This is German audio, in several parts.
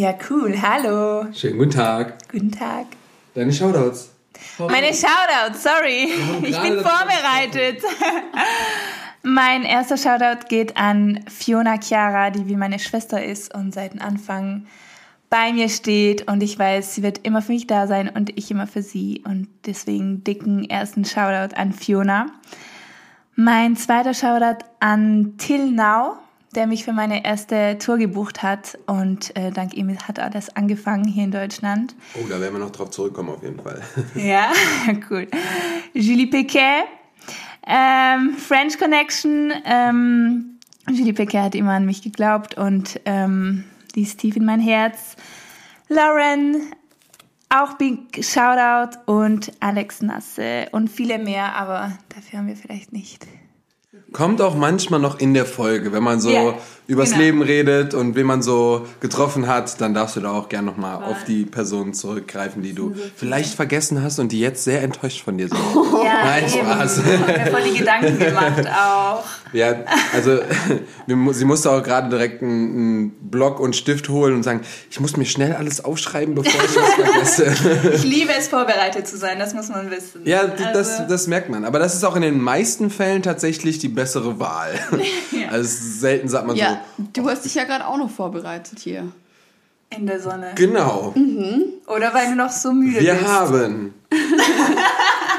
Ja, cool. Hallo. Schönen guten Tag. Guten Tag. Deine Shoutouts. Meine Shoutouts, sorry. Ich bin vorbereitet. mein erster Shoutout geht an Fiona Chiara, die wie meine Schwester ist und seit Anfang bei mir steht und ich weiß, sie wird immer für mich da sein und ich immer für sie und deswegen dicken ersten Shoutout an Fiona. Mein zweiter Shoutout an Till Now, der mich für meine erste Tour gebucht hat und äh, dank ihm hat alles angefangen hier in Deutschland. Oh, da werden wir noch drauf zurückkommen auf jeden Fall. Ja, cool. Julie Piquet, ähm, French Connection. Ähm, Julie Piquet hat immer an mich geglaubt und ähm, die ist tief in mein Herz. Lauren, auch Big Shoutout und Alex Nasse und viele mehr, aber dafür haben wir vielleicht nicht. Kommt auch manchmal noch in der Folge, wenn man so Ja, übers genau. Leben redet und wen man so getroffen hat, dann darfst du da auch gern nochmal auf die Personen zurückgreifen, die du vielleicht vergessen hast und die jetzt sehr enttäuscht von dir sind. Ja, Nein, eben. Spaß. Ich voll die Gedanken gemacht auch. Ja, also sie musste auch gerade direkt einen, Block und Stift holen und sagen, ich muss mir schnell alles aufschreiben, bevor ich was vergesse. Ich liebe es, vorbereitet zu sein, das muss man wissen. Ja, d- das, Also- das merkt man. Aber das ist auch in den meisten Fällen tatsächlich die bessere Wahl. Also selten sagt man Ja, du hast dich ja gerade auch noch vorbereitet hier. In der Sonne. so. Genau. Oder weil du noch so müde Wir bist. haben.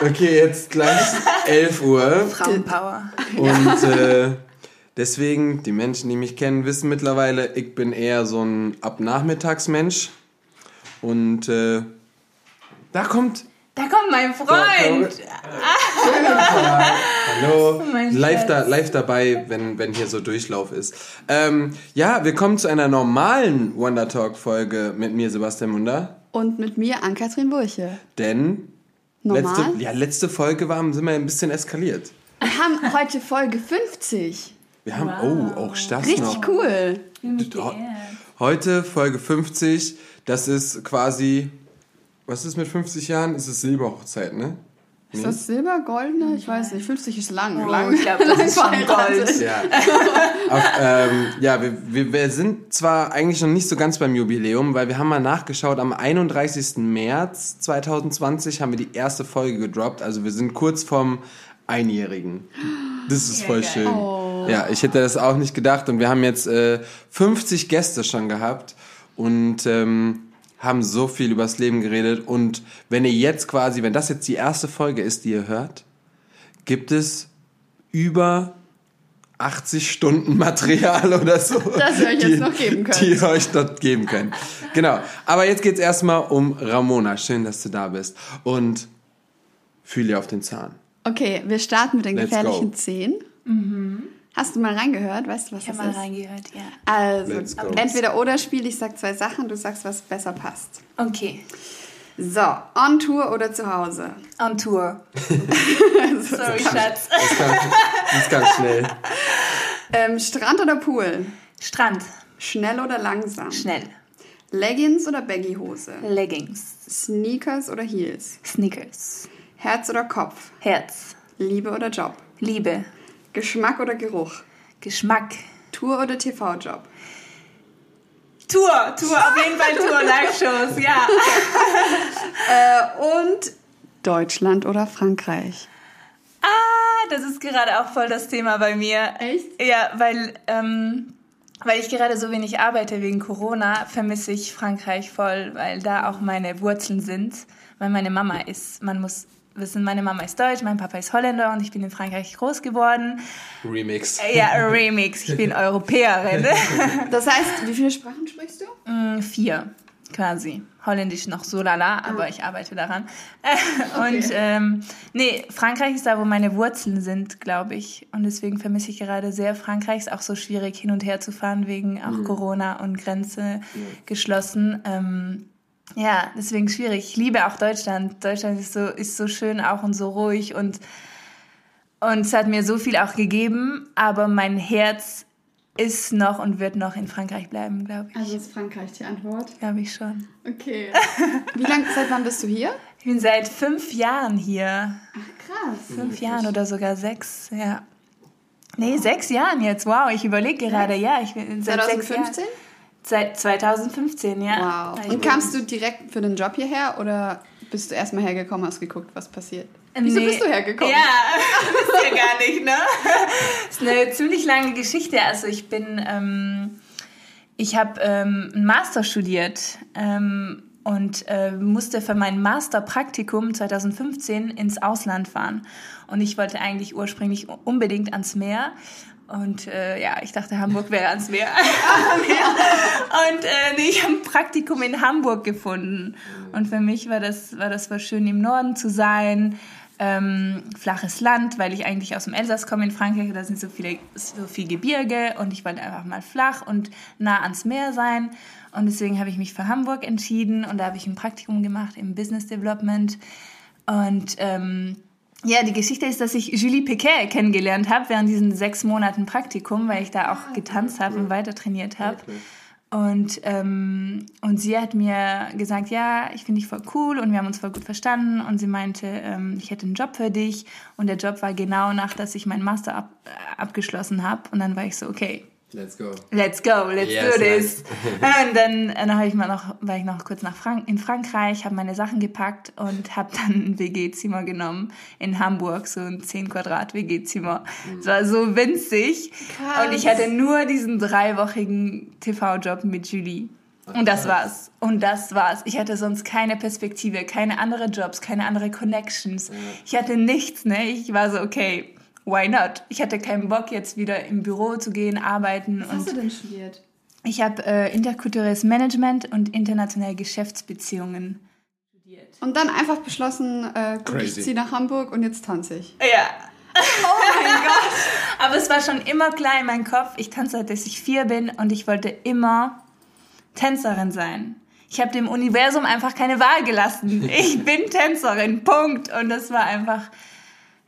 Okay, jetzt gleich 11 Uhr. Frauenpower. Und äh, deswegen, die Menschen, die mich kennen, wissen mittlerweile, ich bin eher so ein Abnachmittagsmensch. Und äh, da kommt. Da kommt mein Freund. Hallo. Mein Live, da, live dabei, wenn, wenn hier so Durchlauf ist. Ähm, ja, wir kommen zu einer normalen Wonder Talk Folge mit mir, Sebastian Munder. Und mit mir, Ann-Kathrin Burche. Denn Normal? letzte, ja, letzte Folge war, sind wir ein bisschen eskaliert. Wir haben heute Folge 50. Wir haben, oh, auch das Richtig noch. cool. Heute Folge 50, das ist quasi, was ist mit 50 Jahren? Ist es Silberhochzeit, ne? Ist das Silber, Goldene? Ich weiß nicht. 50 ist lang. Oh, lang. ich glaube, das ist schon. Gold. Ja, Auf, ähm, ja wir, wir, wir sind zwar eigentlich noch nicht so ganz beim Jubiläum, weil wir haben mal nachgeschaut, am 31. März 2020 haben wir die erste Folge gedroppt, also wir sind kurz vorm Einjährigen. Das ist voll geil. schön. Ja, ich hätte das auch nicht gedacht und wir haben jetzt äh, 50 Gäste schon gehabt und ähm, haben so viel übers Leben geredet und wenn ihr jetzt quasi, wenn das jetzt die erste Folge ist, die ihr hört, gibt es über 80 Stunden Material oder so. Das ihr euch jetzt noch geben könnt. Die ihr euch dort geben könnt. Genau. Aber jetzt geht's erstmal um Ramona. Schön, dass du da bist. Und fühl dir auf den Zahn. Okay, wir starten mit den Let's gefährlichen go. 10. Hast du mal reingehört? Weißt du, was Ich habe das mal ist? reingehört, ja. Also, entweder oder Spiel, ich sag zwei Sachen, du sagst, was besser passt. Okay. So, on Tour oder zu Hause? On Tour. Sorry, Schatz. Das kann, das kann schnell. Ähm, Strand oder Pool? Strand. Schnell oder langsam? Schnell. Leggings oder Baggy-Hose? Leggings. Sneakers oder Heels? Sneakers. Herz oder Kopf? Herz. Liebe oder Job? Liebe. Geschmack oder Geruch? Geschmack. Tour oder TV-Job? Tour. Tour. Auf jeden Fall Tour. Live-Shows, ja. Und Deutschland oder Frankreich? Ah, das ist gerade auch voll das Thema bei mir. Echt? Ja, weil, ähm, weil ich gerade so wenig arbeite wegen Corona, vermisse ich Frankreich voll, weil da auch meine Wurzeln sind. Weil meine Mama ist, man muss wissen, meine Mama ist deutsch, mein Papa ist Holländer und ich bin in Frankreich groß geworden. Remix. Äh, Ja, Remix, ich bin Europäerin. Das heißt, wie viele Sprachen sprichst du? Mm, Vier, quasi. Holländisch noch so lala, aber ich arbeite daran. Und ähm, nee, Frankreich ist da, wo meine Wurzeln sind, glaube ich. Und deswegen vermisse ich gerade sehr Frankreich. Ist auch so schwierig, hin und her zu fahren, wegen auch Corona und Grenze geschlossen. Ähm, ja, deswegen schwierig. Ich liebe auch Deutschland. Deutschland ist so, ist so schön auch und so ruhig und, und es hat mir so viel auch gegeben, aber mein Herz ist noch und wird noch in Frankreich bleiben, glaube ich. Also ist Frankreich die Antwort. Glaube ich schon. Okay. Wie lange, seit wann bist du hier? Ich bin seit fünf Jahren hier. Krass. Fünf Jahren oder sogar sechs, ja. Nee, sechs Jahren jetzt. Wow, ich überlege gerade. Ja, ich bin seit sechs 2015? Jahren. Seit 2015, ja. Wow. Und kamst du direkt für den Job hierher oder bist du erstmal hergekommen, hast geguckt, was passiert? Wieso Nee. bist du hergekommen? Ja, wisst ihr gar nicht, ne? Das ist eine ziemlich lange Geschichte. Also ich bin, ähm, ich habe ähm, einen Master studiert ähm, und äh, musste für mein Masterpraktikum 2015 ins Ausland fahren. Und ich wollte eigentlich ursprünglich unbedingt ans Meer. Und äh, ja, ich dachte, Hamburg wäre ans Meer. Und äh, nee, ich habe ein Praktikum in Hamburg gefunden. Und für mich war das, war das was schön, im Norden zu sein. Ähm, flaches Land, weil ich eigentlich aus dem Elsass komme in Frankreich. Da sind so, viele, so viel Gebirge und ich wollte einfach mal flach und nah ans Meer sein. Und deswegen habe ich mich für Hamburg entschieden und da habe ich ein Praktikum gemacht im Business Development. Und ähm, ja, die Geschichte ist, dass ich Julie Piquet kennengelernt habe während diesen sechs Monaten Praktikum, weil ich da auch getanzt habe und weiter trainiert habe. Und, ähm, und sie hat mir gesagt, ja, ich finde dich voll cool und wir haben uns voll gut verstanden. Und sie meinte, ähm, ich hätte einen Job für dich. Und der Job war genau nach, dass ich meinen Master ab, äh, abgeschlossen habe. Und dann war ich so, okay, Let's go. let's go, let's Yes, do this. Und dann, dann habe ich mal noch, war ich noch kurz nach Frank in Frankreich, habe meine Sachen gepackt und habe dann ein WG-Zimmer genommen in Hamburg, so ein 10 Quadrat WG-Zimmer. Es war so winzig. Krass. Und ich hatte nur diesen dreiwöchigen TV-Job mit Julie. Und das war's. Und das war's. Ich hatte sonst keine Perspektive, keine andere Jobs, keine andere Connections. Ich hatte nichts, ne? Ich war so, okay, why not? Ich hatte keinen Bock, jetzt wieder im Büro zu gehen, arbeiten. Was hast du Und denn studiert? ich habe äh, interkulturelles Management und internationale Geschäftsbeziehungen studiert. Und dann einfach beschlossen, äh, gut, ich ziehe nach Hamburg und jetzt tanze ich. Ja. Oh mein Gott! Aber es war schon immer klar in meinem Kopf, ich tanze seit dass ich vier bin und ich wollte immer Tänzerin sein. Ich habe dem Universum einfach keine Wahl gelassen. Ich bin Tänzerin, Punkt. Und das war einfach,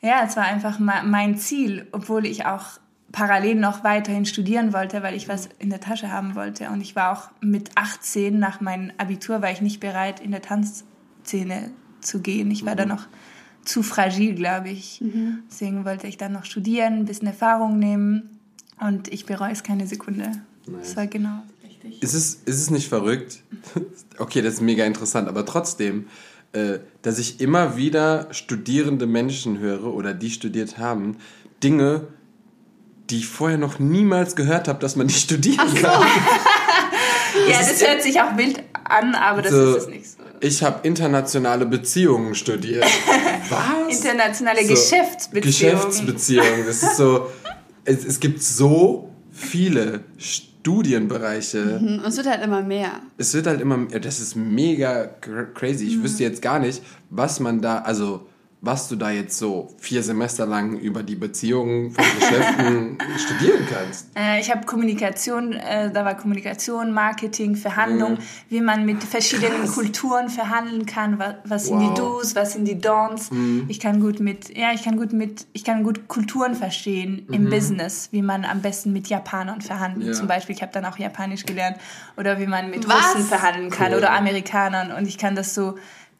ja, es war einfach mein Ziel, obwohl ich auch parallel noch weiterhin studieren wollte, weil ich was in der Tasche haben wollte. Und ich war auch mit 18 nach meinem Abitur, war ich nicht bereit, in der Tanzszene zu gehen. Ich war da noch zu fragil, glaube ich. Deswegen wollte ich dann noch studieren, ein bisschen Erfahrung nehmen. Und ich bereue es keine Sekunde. Das war genau richtig. Ist es, ist es nicht verrückt? Okay, das ist mega interessant, aber trotzdem, äh, dass ich immer wieder studierende Menschen höre oder die studiert haben, Dinge, die ich vorher noch niemals gehört habe, dass man die studieren kann. Ja, das hört sich auch wild an, aber das So, ist es nicht so. Ich habe internationale Beziehungen studiert. Was? Internationale So, Geschäftsbeziehungen. Geschäftsbeziehungen. Das ist so. Es, es gibt so viele Studienbereiche. Und es wird halt immer mehr. Es wird halt immer. Das ist mega cr- crazy. Ich wüsste jetzt gar nicht, was man da. Also, was du da jetzt so vier Semester lang über die Beziehungen von Geschäften studieren kannst. Äh, ich habe Kommunikation, äh, da war Kommunikation, Marketing, Verhandlung, wie man mit verschiedenen Kulturen verhandeln kann, was, was sind die Wow. Do's, was sind die Don'ts. Ich kann gut mit, ja, ich kann gut mit, ich kann gut Kulturen verstehen im Business, wie man am besten mit Japanern verhandelt. Ja. Zum Beispiel, ich habe dann auch Japanisch gelernt oder wie man mit Was? Russen verhandeln kann Cool. oder Amerikanern und ich kann das so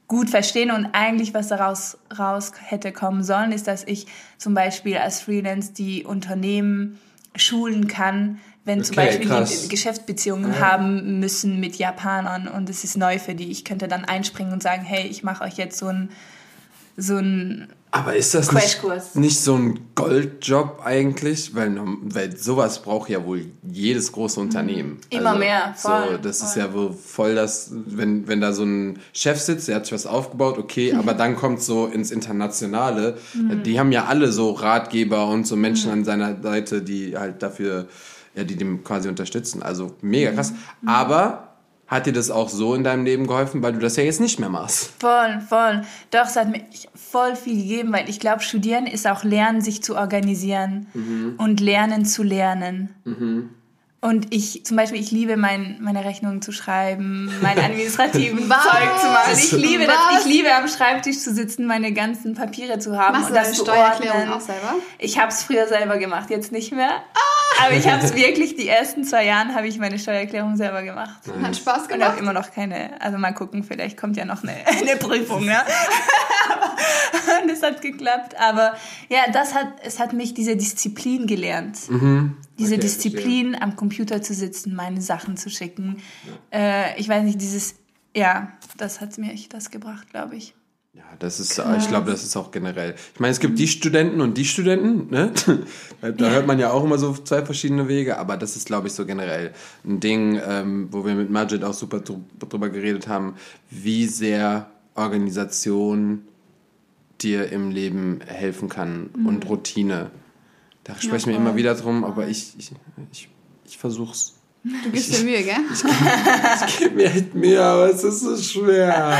gut verstehen und eigentlich, was daraus raus hätte kommen sollen, ist, dass ich zum Beispiel als Freelance die Unternehmen schulen kann, wenn zum Okay, Beispiel krass. die Geschäftsbeziehungen haben müssen mit Japanern und es ist neu für die. Ich könnte dann einspringen und sagen, hey, ich mache euch jetzt so ein so ein Aber ist das nicht, nicht so ein Goldjob eigentlich? Weil, weil sowas braucht ja wohl jedes große Unternehmen. Mhm. Immer mehr, So, voll, das ist voll. ja wohl voll das, wenn, wenn da so ein Chef sitzt, der hat sich was aufgebaut, okay, aber dann kommt so ins Internationale. Mhm. Die haben ja alle so Ratgeber und so Menschen an seiner Seite, die halt dafür, ja, die dem quasi unterstützen. Also mega Mhm. krass. Aber hat dir das auch so in deinem Leben geholfen, weil du das ja jetzt nicht mehr machst? Voll, voll. Doch, es hat mir voll viel gegeben, weil ich glaube, Studieren ist auch Lernen, sich zu organisieren und Lernen zu lernen. Und ich, zum Beispiel, ich liebe mein, meine Rechnungen zu schreiben, mein administrativen? Zeug zu machen. Ich liebe das. Ich liebe am Schreibtisch zu sitzen, meine ganzen Papiere zu haben Machst und du das deine zu Steuererklärung ordnen. auch selber? Ich habe es früher selber gemacht, jetzt nicht mehr. Aber ich habe es wirklich, die ersten zwei Jahren habe ich meine Steuererklärung selber gemacht. Hat Spaß Und gemacht? auch immer noch keine, also mal gucken, vielleicht kommt ja noch eine, eine Prüfung, ne? Und es hat geklappt. Aber ja, das hat, es hat mich diese Disziplin gelernt. Diese Okay, Disziplin, am Computer zu sitzen, meine Sachen zu schicken. Äh, ich weiß nicht, dieses, ja, das hat mir echt das gebracht, glaube ich. Ja, das ist, ich glaube, das ist auch generell. Ich meine, es gibt die Studenten und die Studenten, ne? Da hört man ja auch immer so zwei verschiedene Wege, aber das ist, glaube ich, so generell ein Ding, ähm, wo wir mit Majid auch super dr- drüber geredet haben, wie sehr Organisation dir im Leben helfen kann und Routine. Da sprechen wir voll. immer wieder drum, aber ich, ich, ich, ich versuch's. Du gibst dir Mühe, gell? Ich gebe mir echt Mühe, aber es ist so schwer.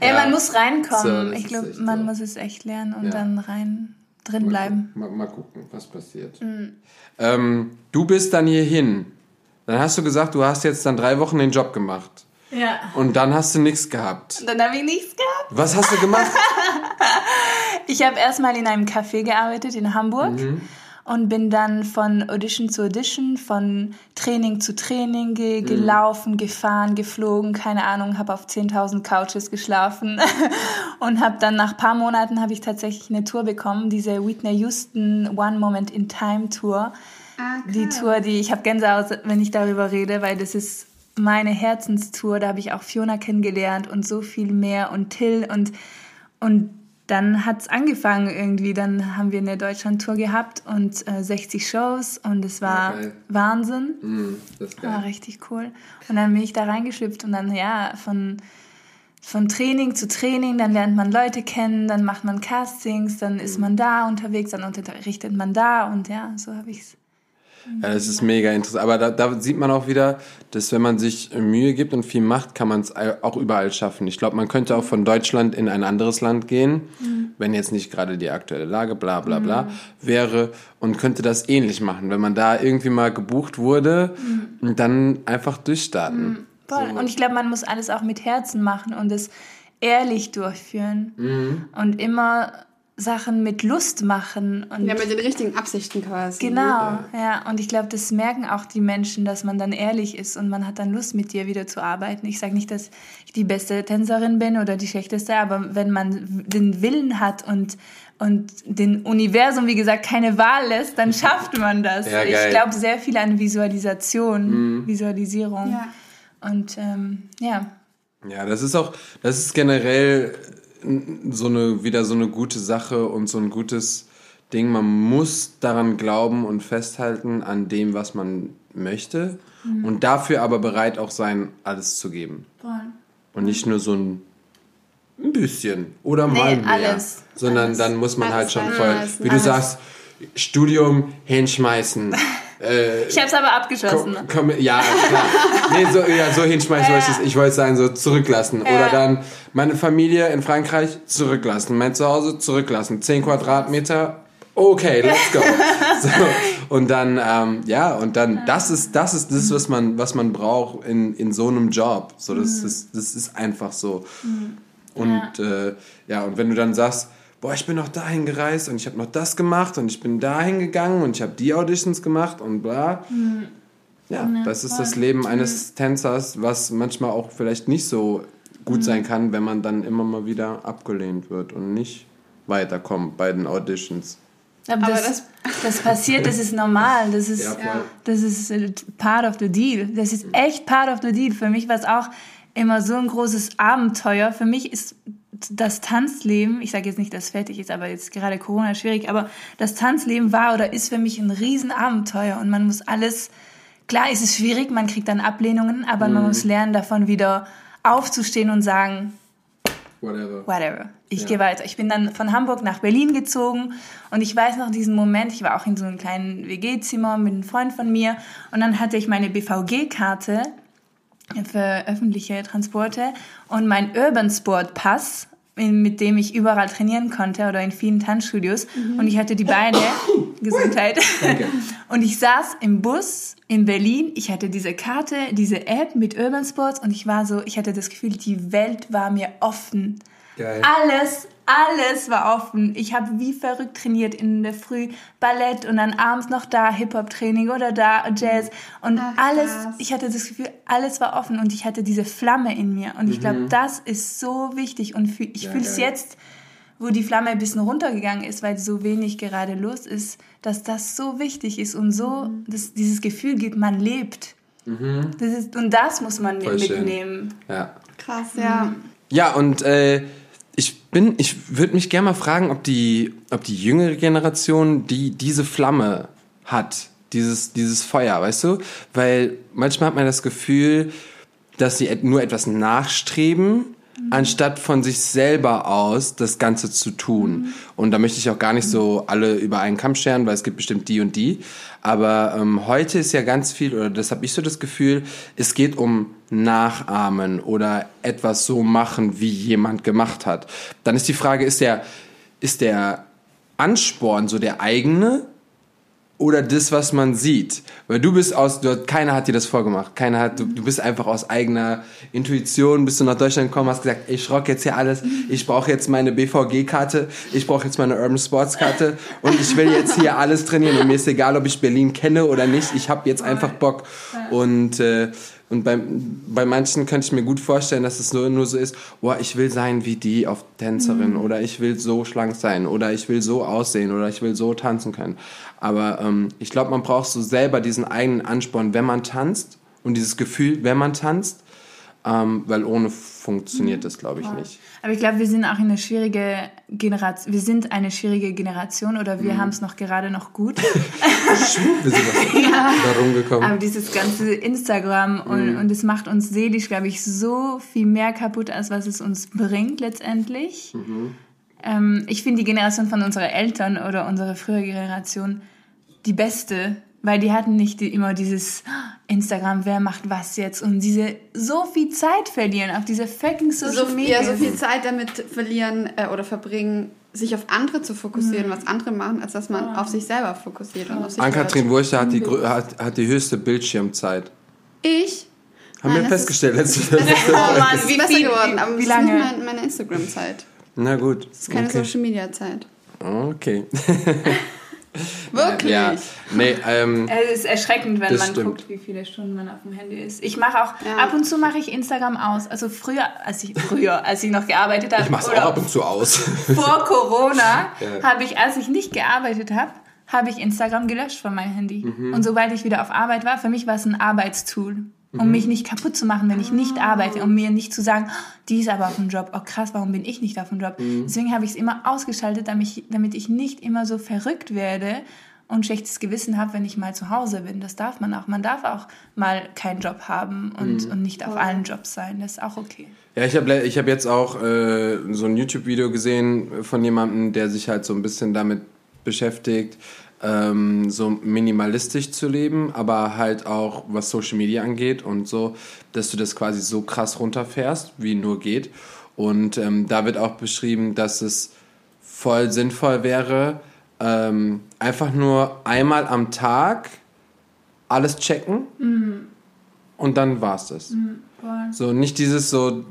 Ey, Ja. man muss reinkommen. So, ich glaube, man so. muss es echt lernen und Ja. dann rein drin bleiben. Mal, mal gucken, was passiert. Ähm, du bist dann hierhin. Dann hast du gesagt, du hast jetzt dann drei Wochen den Job gemacht. Ja. Und dann hast du nichts gehabt. Dann habe ich nichts gehabt. Was hast du gemacht? Ich habe erstmal in einem Café gearbeitet in Hamburg Mhm. Und bin dann von Audition zu Audition, von Training zu Training Mhm. ge gelaufen, gefahren, geflogen, keine Ahnung, habe auf 10.000 Couches geschlafen und habe dann nach paar Monaten habe ich tatsächlich eine Tour bekommen, diese Whitney Houston One Moment in Time Tour. Ah, Die Tour, die ich habe Gänsehaut, wenn ich darüber rede, weil das ist meine Herzenstour. Da habe ich auch Fiona kennengelernt und so viel mehr und Till und und dann hat's angefangen irgendwie. Dann haben wir eine Deutschland-Tour gehabt und äh, 60 Shows und es war geil. Wahnsinn. Hm, das War richtig cool. Und dann bin ich da reingeschlüpft und dann, ja, von, von Training zu Training, dann lernt man Leute kennen, dann macht man Castings, dann ist man da unterwegs, dann unterrichtet man da und ja, so habe ich's. Ja, das ist mega interessant. Aber da, da sieht man auch wieder, dass wenn man sich Mühe gibt und viel macht, kann man es auch überall schaffen. Ich glaube, man könnte auch von Deutschland in ein anderes Land gehen, wenn jetzt nicht gerade die aktuelle Lage, bla bla bla, wäre und könnte das ähnlich machen. Wenn man da irgendwie mal gebucht wurde und dann einfach durchstarten. Voll. Und ich glaube, man muss alles auch mit Herzen machen und es ehrlich durchführen und immer Sachen mit Lust machen und Ja, mit den richtigen Absichten quasi. Genau, ja. Und ich glaube, das merken auch die Menschen, dass man dann ehrlich ist und man hat dann Lust, mit dir wieder zu arbeiten. Ich sage nicht, dass ich die beste Tänzerin bin oder die schlechteste, aber wenn man den Willen hat und, und den Universum, wie gesagt, keine Wahl lässt, dann schafft man das. Ja, ich glaube sehr viel an Visualisation, Visualisierung. Ja. Und ähm, ja. Ja, das ist auch, das ist generell so eine, wieder so eine gute Sache und so ein gutes Ding. Man muss daran glauben und festhalten an dem, was man möchte und dafür aber bereit auch sein, alles zu geben. Und nicht nur so ein, ein bisschen oder mal mehr, alles. sondern Alles. dann muss man halt Alles schon rein, voll, wie du sagst, Studium hinschmeißen. äh, Ich habe es aber abgeschlossen. Komm, komm, ja, klar. Nee, so, ja, so hinschmeißen wollte ich es. Ich wollte sagen, so zurücklassen. Oder dann meine Familie in Frankreich zurücklassen. Mein Zuhause zurücklassen. 10 Quadratmeter. Okay, let's go. So, und dann, ähm, ja, und dann, das ist, das ist das, was man, was man braucht in, in so einem Job. So, das ist, das ist einfach so. Und, äh, ja, und wenn du dann sagst, boah, ich bin noch dahin gereist und ich habe noch das gemacht und ich bin dahin gegangen und ich habe die Auditions gemacht und bla. Ja, das ist das Leben eines Tänzers, was manchmal auch vielleicht nicht so gut sein kann, wenn man dann immer mal wieder abgelehnt wird und nicht weiterkommt bei den Auditions. Aber, Aber das, das passiert, das ist normal, das ist, Ja, voll. das ist äh, part of the deal. Das ist echt part of the deal. Für mich war es auch immer so ein großes Abenteuer. Für mich ist das Tanzleben, ich sage jetzt nicht, dass es fertig ist, aber jetzt gerade Corona schwierig, aber das Tanzleben war oder ist für mich ein Riesenabenteuer und man muss alles, klar ist es schwierig, man kriegt dann Ablehnungen, aber man muss lernen, davon wieder aufzustehen und sagen, Whatever. whatever. Ich Ja. gehe weiter. Ich bin dann von Hamburg nach Berlin gezogen und ich weiß noch diesen Moment, ich war auch in so einem kleinen WG-Zimmer mit einem Freund von mir und dann hatte ich meine BVG-Karte für öffentliche Transporte und mein Urban Sport Pass, in- mit dem ich überall trainieren konnte oder in vielen Tanzstudios. Und ich hatte die beide Gesundheit. Und ich saß im Bus in Berlin, ich hatte diese Karte, diese App mit Urban Sports. Und ich war so, ich hatte das Gefühl, die Welt war mir offen. Geil. Alles, alles war offen. Ich habe wie verrückt trainiert in der Früh Ballett und dann abends noch da Hip-Hop-Training oder da Jazz und Ach, alles, krass. ich hatte das Gefühl, alles war offen und ich hatte diese Flamme in mir und ich glaube, das ist so wichtig und für, ich Ja, fühle es geil. jetzt, wo die Flamme ein bisschen runtergegangen ist, weil so wenig gerade los ist, dass das so wichtig ist und so Mhm. dass dieses Gefühl gibt, man lebt. Das ist, und das muss man Voll schön. mitnehmen. Ja. Krass, ja. Ja, und äh, bin, ich würde mich gerne mal fragen, ob die, ob die jüngere Generation, die diese Flamme hat, dieses, dieses Feuer, weißt du? Weil manchmal hat man das Gefühl, dass sie nur etwas nachstreben, anstatt von sich selber aus das Ganze zu tun. Und da möchte ich auch gar nicht so alle über einen Kamm scheren, weil es gibt bestimmt die und die. Aber ähm, heute ist ja ganz viel, oder das habe ich so das Gefühl, es geht um Nachahmen oder etwas so machen, wie jemand gemacht hat. Dann ist die Frage, ist der, ist der Ansporn so der eigene oder das, was man sieht. Weil du bist aus, du, keiner hat dir das vorgemacht. Keiner hat, du, du bist einfach aus eigener Intuition, bist du nach Deutschland gekommen, hast gesagt, ich rock jetzt hier alles, ich brauche jetzt meine BVG-Karte, ich brauche jetzt meine Urban Sports-Karte und ich will jetzt hier alles trainieren und mir ist egal, ob ich Berlin kenne oder nicht, ich habe jetzt einfach Bock. Und, äh, und bei, bei manchen könnte ich mir gut vorstellen, dass es nur, nur so ist, boah, ich will sein wie die auf Tänzerin oder ich will so schlank sein oder ich will so aussehen oder ich will so tanzen können. Aber ähm, ich glaube, man braucht so selber diesen eigenen Ansporn, wenn man tanzt und dieses Gefühl, wenn man tanzt, ähm, weil ohne funktioniert das, glaube ich, nicht. Aber ich glaube, wir sind auch eine schwierige Generation. Wir sind eine schwierige Generation oder Mhm. wir haben es noch gerade noch gut. Wir sind was da rumgekommen. Aber dieses ganze Instagram und, und es macht uns seelisch, glaube ich, so viel mehr kaputt, als was es uns bringt letztendlich. Ähm, ich finde die Generation von unseren Eltern oder unsere frühere Generation die beste, weil die hatten nicht die, immer dieses "Ah, Instagram, wer macht was jetzt und diese so viel Zeit verlieren auf diese fucking Social So, Media. ja, so viel Zeit damit verlieren äh, oder verbringen, sich auf andere zu fokussieren, was andere machen, als dass man auf sich selber fokussiert sich Ann-Kathrin. Wurcher hat die, hat, hat die höchste Bildschirmzeit. Ich? Haben Nein, wir das festgestellt letzte oh Mann, Es ist wie besser viel, geworden, aber wie es lange? ist nicht mein, meine Instagram-Zeit. Na gut. Es ist keine okay. Social Media-Zeit. okay. Wirklich? Ja. Nee, ähm, Es ist erschreckend, wenn man stimmt. guckt, wie viele Stunden man auf dem Handy ist. Ich mache auch, Ja. ab und zu mache ich Instagram aus. Also früher, als ich, früher, als ich noch gearbeitet habe. ich mach's auch oder ab und zu aus. Vor Corona Ja. habe ich, als ich nicht gearbeitet habe, habe ich Instagram gelöscht von meinem Handy. Mhm. Und sobald ich wieder auf Arbeit war, für mich war es ein Arbeitstool. Um Mhm. mich nicht kaputt zu machen, wenn ich nicht arbeite, um mir nicht zu sagen, "Oh, die ist aber auf dem Job, oh krass, warum bin ich nicht auf dem Job? Mhm. Deswegen habe ich es immer ausgeschaltet, damit ich, damit ich nicht immer so verrückt werde und schlechtes Gewissen habe, wenn ich mal zu Hause bin. Das darf man auch. Man darf auch mal keinen Job haben und, Mhm. und nicht auf allen Jobs sein. Das ist auch okay. Ja, ich habe ich hab jetzt auch äh, so ein YouTube-Video gesehen von jemandem, der sich halt so ein bisschen damit beschäftigt, ähm, so minimalistisch zu leben, aber halt auch was Social Media angeht und so, dass du das quasi so krass runterfährst, wie nur geht. Und ähm, da wird auch beschrieben, dass es voll sinnvoll wäre, ähm, einfach nur einmal am Tag alles checken und dann war's das. So, nicht dieses so,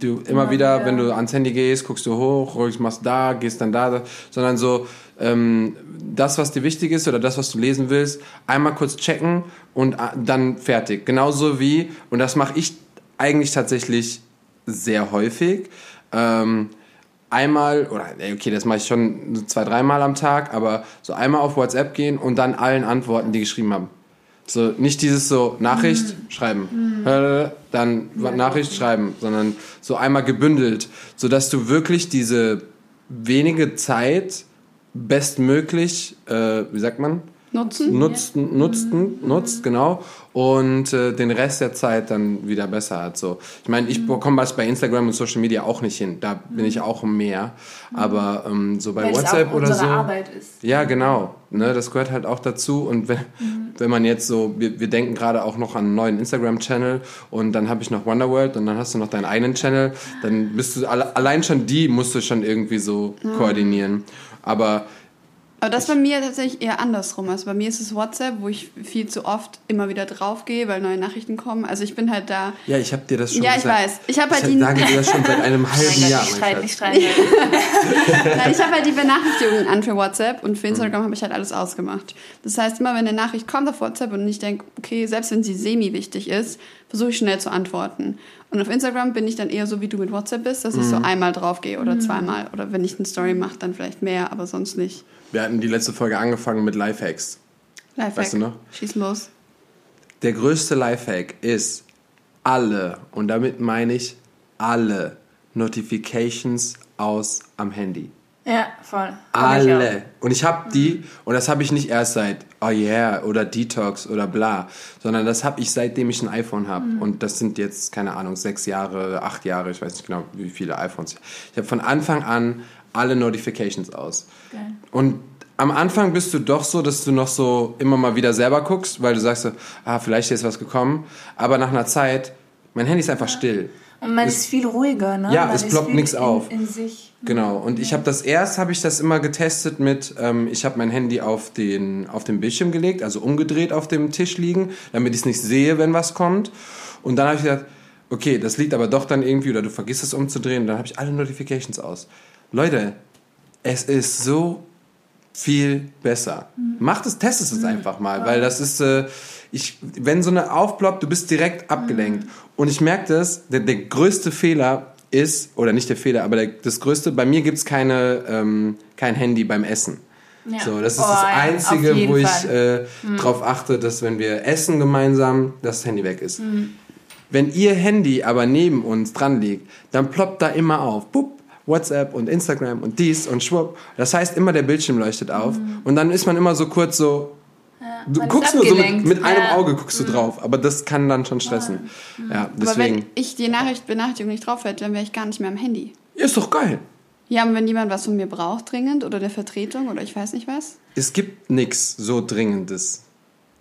du immer, wieder, wieder. wenn du ans Handy gehst, guckst du hoch, ruhig machst da, gehst dann da, da sondern so, ähm, das, was dir wichtig ist oder das, was du lesen willst, einmal kurz checken und äh, dann fertig. Genauso wie, und das mache ich eigentlich tatsächlich sehr häufig, ähm, einmal, oder okay, das mache ich schon zwei, dreimal am Tag, aber so einmal auf WhatsApp gehen und dann allen antworten, die geschrieben haben. So, nicht dieses so Nachricht schreiben, äh, dann Nachricht schreiben, sondern so einmal gebündelt, sodass du wirklich diese wenige Zeit bestmöglich, äh, wie sagt man, Nutzen? nutzen, nutzen, nutzt, genau, und äh, den Rest der Zeit dann wieder besser hat. So. Ich meine, ich bekomme das bei Instagram und Social Media auch nicht hin. Da bin ich auch mehr. Aber ähm, so bei Weil WhatsApp auch oder unsere so. Arbeit ist. Ja, genau. Ne, das gehört halt auch dazu. Und wenn, wenn man jetzt so, wir, wir denken gerade auch noch an einen neuen Instagram-Channel und dann habe ich noch Wonderworld und dann hast du noch deinen eigenen Channel, dann bist du alle, allein schon die musst du schon irgendwie so koordinieren. Aber Aber das bei mir tatsächlich eher andersrum. Also bei mir ist es WhatsApp, wo ich viel zu oft immer wieder draufgehe, weil neue Nachrichten kommen. Also ich bin halt da. Ja, ich habe dir das schon Ja, ich gesagt. weiß. Ich habe halt ich die. sage dir das schon seit einem halben Gott, Jahr. nicht streiten, nicht streiten. Nein, ich habe halt die Benachrichtigungen an für WhatsApp und für Mhm. Instagram habe ich halt alles ausgemacht. Das heißt, immer wenn eine Nachricht kommt auf WhatsApp und ich denke, okay, selbst wenn sie semi-wichtig ist, versuche ich schnell zu antworten. Und auf Instagram bin ich dann eher so, wie du mit WhatsApp bist, dass ich Mhm. so einmal draufgehe oder zweimal. Oder wenn ich eine Story mache, dann vielleicht mehr, aber sonst nicht. Wir hatten die letzte Folge angefangen mit Lifehacks. Lifehack. Weißt du noch? Schieß los. Der größte Lifehack ist alle, und damit meine ich alle Notifications aus am Handy. Ja, voll. Hab ich Alle. Und ich habe die, und das habe ich nicht erst seit, oh yeah, oder Detox oder bla, sondern das habe ich seitdem ich ein iPhone habe. Und das sind jetzt, keine Ahnung, sechs Jahre, acht Jahre, ich weiß nicht genau, wie viele iPhones. Ich habe von Anfang an alle Notifications aus. Geil. Und am Anfang bist du doch so, dass du noch so immer mal wieder selber guckst, weil du sagst so, ah, vielleicht ist was gekommen. Aber nach einer Zeit, mein Handy ist einfach still. Und man Es- ist viel ruhiger, ne? Ja, man es ploppt viel nix in, auf. In sich. Genau, und ich habe das erst, habe ich das immer getestet mit, ähm, ich habe mein Handy auf den, auf den Bildschirm gelegt, also umgedreht auf dem Tisch liegen, damit ich es nicht sehe, wenn was kommt. Und dann habe ich gesagt, okay, das liegt aber doch dann irgendwie, oder du vergisst es umzudrehen, und dann habe ich alle Notifications aus. Leute, es ist so viel besser. Macht es, testet es einfach mal, weil das ist, äh, ich, wenn so eine aufploppt, du bist direkt abgelenkt. Und ich merke das, der, der größte Fehler ist, oder nicht der Fehler, aber der, das größte, bei mir gibt's keine, ähm, kein Handy beim Essen. Ja. So, das ist Oh, das ja, Einzige, jeden wo ich äh, drauf achte, dass wenn wir essen gemeinsam, das Handy weg ist. Mhm. Wenn ihr Handy aber neben uns dran liegt, dann ploppt da immer auf. Bup, WhatsApp und Instagram und dies und schwupp. Das heißt, immer der Bildschirm leuchtet auf. Und dann ist man immer so kurz so. Du Mhm. guckst nur so mit, mit einem Ja. Mhm. Auge guckst du drauf, aber das kann dann schon stressen. Ja, Aber deswegen. wenn ich die Nachricht, Benachrichtigung nicht drauf hätte, dann wäre ich gar nicht mehr am Handy. Ist doch geil. Ja, und wenn jemand was von mir braucht, dringend, oder eine Vertretung, oder ich weiß nicht was. Es gibt nichts so Dringendes.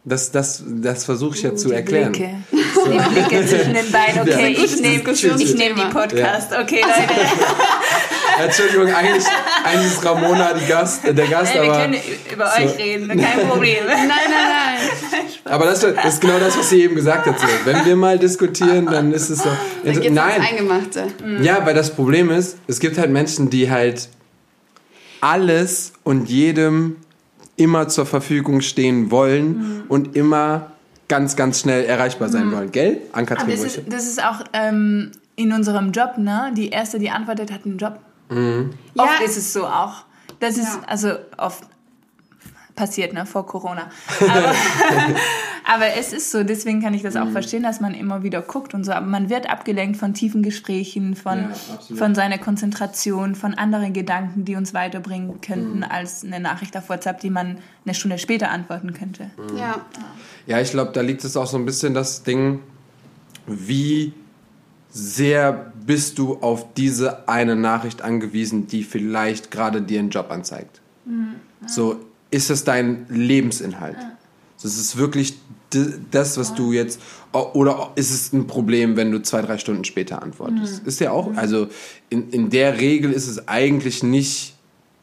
Das, das, das versuche ich ja zu Die erklären. Blicke. Die Blicke zwischen den Beinen. Okay, Ja. ich nehme ich nehm die Podcast. Okay, Leute. Entschuldigung, eigentlich, eigentlich ist Ramona die Gast, der Gast, Ey, wir aber, können über euch reden, kein Problem. Nein, nein, nein. aber das, das ist genau das, was sie eben gesagt hat. So. Wenn wir mal diskutieren, dann ist es so. Dann geht's Nein, Eingemachte. ja, weil das Problem ist, es gibt halt Menschen, die halt alles und jedem immer zur Verfügung stehen wollen und immer ganz, ganz schnell erreichbar sein wollen. Gell? Aber Ankatrin das ist, das ist auch ähm, in unserem Job, ne? Die erste, die antwortet, hat einen Job. Ja. Oft ist es so auch. Das ist, Ja. also oft passiert, ne, vor Corona. Aber, aber es ist so, deswegen kann ich das auch verstehen, dass man immer wieder guckt und so. Aber man wird abgelenkt von tiefen Gesprächen, von, Ja, von seiner Konzentration, von anderen Gedanken, die uns weiterbringen könnten, als eine Nachricht auf WhatsApp, die man eine Stunde später antworten könnte. Ja. Ja, ich glaube, da liegt es auch so ein bisschen das Ding, wie sehr bist du auf diese eine Nachricht angewiesen, die vielleicht gerade dir einen Job anzeigt. So, ist es dein Lebensinhalt? Das ist wirklich das, was du jetzt, oder ist es ein Problem, wenn du zwei, drei Stunden später antwortest? Ist ja auch, also in, in der Regel ist es eigentlich nicht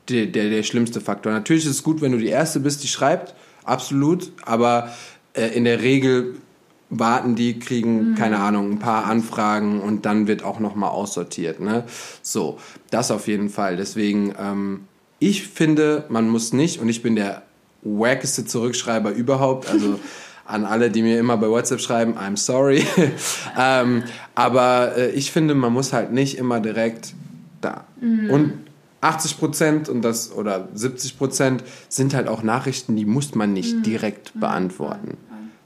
der, der, der schlimmste Faktor. Natürlich ist es gut, wenn du die Erste bist, die schreibt, absolut, aber äh, in der Regel warten die, kriegen, keine Ahnung, ein paar Anfragen und dann wird auch nochmal aussortiert. Ne? So, das auf jeden Fall. Deswegen, ähm, ich finde, man muss nicht, und ich bin der wackeste Zurückschreiber überhaupt, also an alle, die mir immer bei WhatsApp schreiben, I'm sorry. ähm, aber äh, ich finde, man muss halt nicht immer direkt da. Und 80 Prozent und das oder 70 Prozent sind halt auch Nachrichten, die muss man nicht direkt beantworten.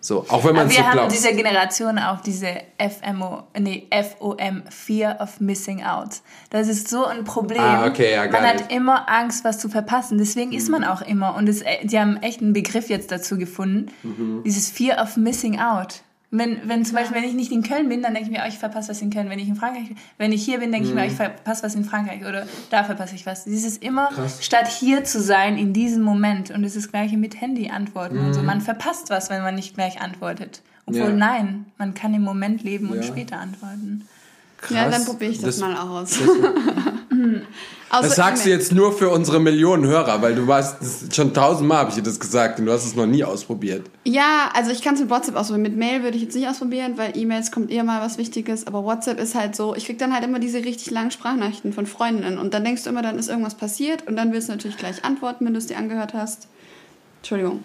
So, auch wenn man es wir so haben glaubt. diese Generation auch diese FMO, nee, FOM, Fear of Missing Out. Das ist so ein Problem. Ah, okay, ja, man hat immer Angst, was zu verpassen. Deswegen ist man auch immer. Und es, äh, die haben echt einen Begriff jetzt dazu gefunden. Mhm. Dieses Fear of Missing Out. Wenn, wenn zum Beispiel, wenn ich nicht in Köln bin, dann denke ich mir, oh, ich verpasse was in Köln. Wenn ich in Frankreich, wenn ich hier bin, denke ich Mhm. mir, oh, ich verpasse was in Frankreich oder da verpasse ich was. Dieses immer, Krass. statt hier zu sein in diesem Moment. Und es ist das gleiche mit Handy-Antworten und so. Man verpasst was, wenn man nicht gleich antwortet. Obwohl, Mhm. Ja. nein, man kann im Moment leben und Ja. später antworten. Krass. Ja, dann probiere ich das, Das- mal aus. Das, Außer das sagst du jetzt nur für unsere Millionen Hörer, weil du warst schon tausendmal habe ich dir das gesagt und du hast es noch nie ausprobiert. Ja, also ich kann es mit WhatsApp ausprobieren. Mit Mail würde ich jetzt nicht ausprobieren, weil E-Mails kommt eher mal was Wichtiges. Aber WhatsApp ist halt so, ich krieg dann halt immer diese richtig langen Sprachnachrichten von Freundinnen. Und dann denkst du immer, dann ist irgendwas passiert. Und dann willst du natürlich gleich antworten, wenn du es dir angehört hast. Entschuldigung.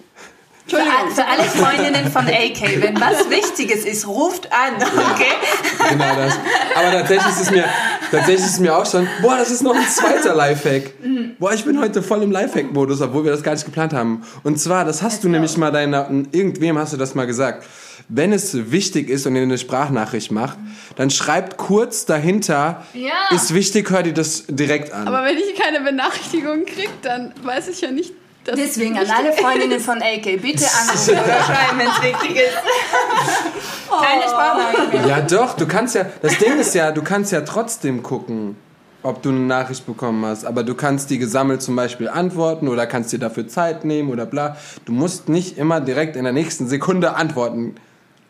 Für, all- für alle Freundinnen von AK, wenn was Wichtiges ist, ruft an, okay? Genau das. Aber tatsächlich ist es mir, tatsächlich ist es mir auch schon, boah, das ist noch ein zweiter Lifehack. Boah, ich bin heute voll im Lifehack-Modus, obwohl wir das gar nicht geplant haben. Und zwar, das hast du nämlich mal deiner, irgendwem hast du das mal gesagt. Wenn es wichtig ist und ihr eine Sprachnachricht macht, dann schreibt kurz dahinter, Ja. ist wichtig, hör dir das direkt an. Aber wenn ich keine Benachrichtigung krieg, dann weiß ich ja nicht, dass es Deswegen an alle ist. Freundinnen von AK, bitte anrufen oder schreiben, wenn es wichtig ist. Keine Sprachnachricht mehr. Ja, doch, du kannst ja, das Ding ist ja, du kannst ja trotzdem gucken, ob du eine Nachricht bekommen hast. Aber du kannst die gesammelt zum Beispiel antworten oder kannst dir dafür Zeit nehmen oder bla. Du musst nicht immer direkt in der nächsten Sekunde antworten.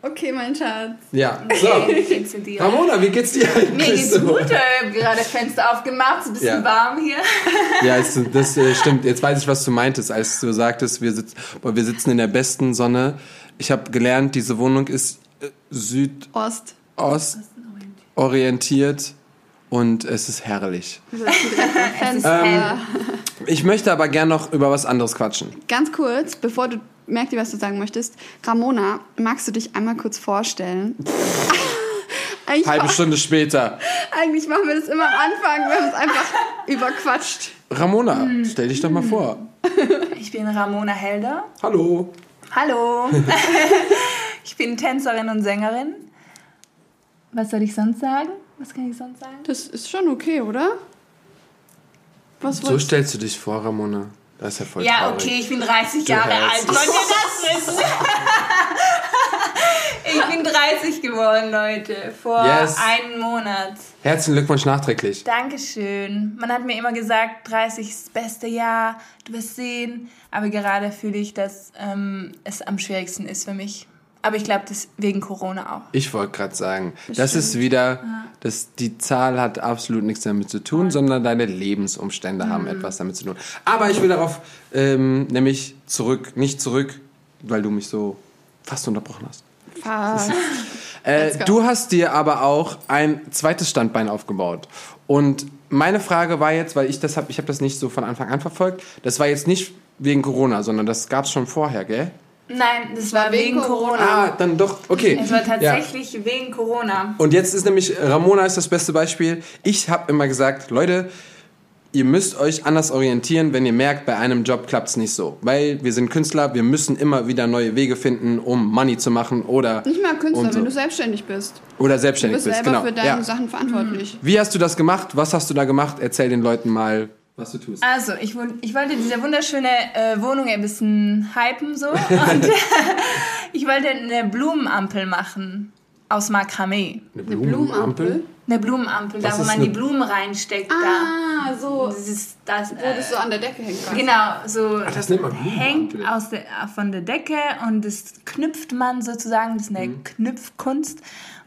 Okay, mein Schatz. Ja, so. Dir? Ramona, wie geht's dir eigentlich? Mir geht's gut, ich habe gerade Fenster aufgemacht, ist ein bisschen Ja. warm hier. Ja, es, das äh, stimmt. Jetzt weiß ich, was du meintest, als du sagtest, wir, sitz, boah, wir sitzen in der besten Sonne. Ich habe gelernt, diese Wohnung ist äh, südost Ost. orientiert und es ist herrlich. Am Fenster. hell. Ich möchte aber gern noch über was anderes quatschen. Ganz kurz, bevor du merkst, was du sagen möchtest. Ramona, magst du dich einmal kurz vorstellen? eigentlich, Halbe Stunde später. eigentlich machen wir das immer am Anfang. Wir haben es einfach überquatscht. Ramona, stell dich doch mal vor. Ich bin Ramona Helder. Hallo. Hallo. ich bin Tänzerin und Sängerin. Was soll ich sonst sagen? Was kann ich sonst sagen? Das ist schon okay, oder? Was So stellst du dich vor, Ramona. Das ist ja voll Ja, traurig. okay, ich bin 30 Du Jahre alt. Wollt ihr das wissen? ich bin 30 geworden, Leute. Vor Yes. einem Monat. Herzlichen Glückwunsch nachträglich. Dankeschön. Man hat mir immer gesagt, 30 ist das beste Jahr, du wirst sehen. Aber gerade fühle ich, dass ähm, es am schwierigsten ist für mich. Aber ich glaube, das wegen Corona auch. Ich wollte gerade sagen, das, ist wieder, das, die Zahl hat absolut nichts damit zu tun, sondern deine Lebensumstände Mhm. haben etwas damit zu tun. Aber ich will darauf ähm, nämlich zurück, nicht zurück, weil du mich so fast unterbrochen hast. Ah, Äh, du hast dir aber auch ein zweites Standbein aufgebaut. Und meine Frage war jetzt, weil ich das habe, ich habe das nicht so von Anfang an verfolgt. Das war jetzt nicht wegen Corona, sondern das gab es schon vorher, gell? Nein, das war wegen wegen Corona. Ah, dann doch, okay. Es war Ja. tatsächlich wegen Corona. Und jetzt ist nämlich, Ramona ist das beste Beispiel. Ich habe immer gesagt, Leute, ihr müsst euch anders orientieren, wenn ihr merkt, bei einem Job klappt es nicht so. Weil wir sind Künstler, wir müssen immer wieder neue Wege finden, um Money zu machen oder, nicht mal Künstler, so. wenn du selbstständig bist. oder Du selbstständig bist bist. selber Genau. für deine Ja. Sachen verantwortlich. Wie hast du das gemacht? Was hast du da gemacht? Erzähl den Leuten mal, was du tust. Also, ich, ich wollte diese wunderschöne äh, Wohnung ein bisschen hypen so. Und ich wollte eine Blumenampel machen aus Makramee. Eine Blumenampel? Eine Blumenampel, da Was wo ist man eine- die Blumen reinsteckt. Ah, so, Da. Das ist das. wo das so an der Decke hängt. quasi. Genau, so das nennt man hängt aus der, von der Decke und das knüpft man sozusagen, das ist eine Mhm. Knüpfkunst.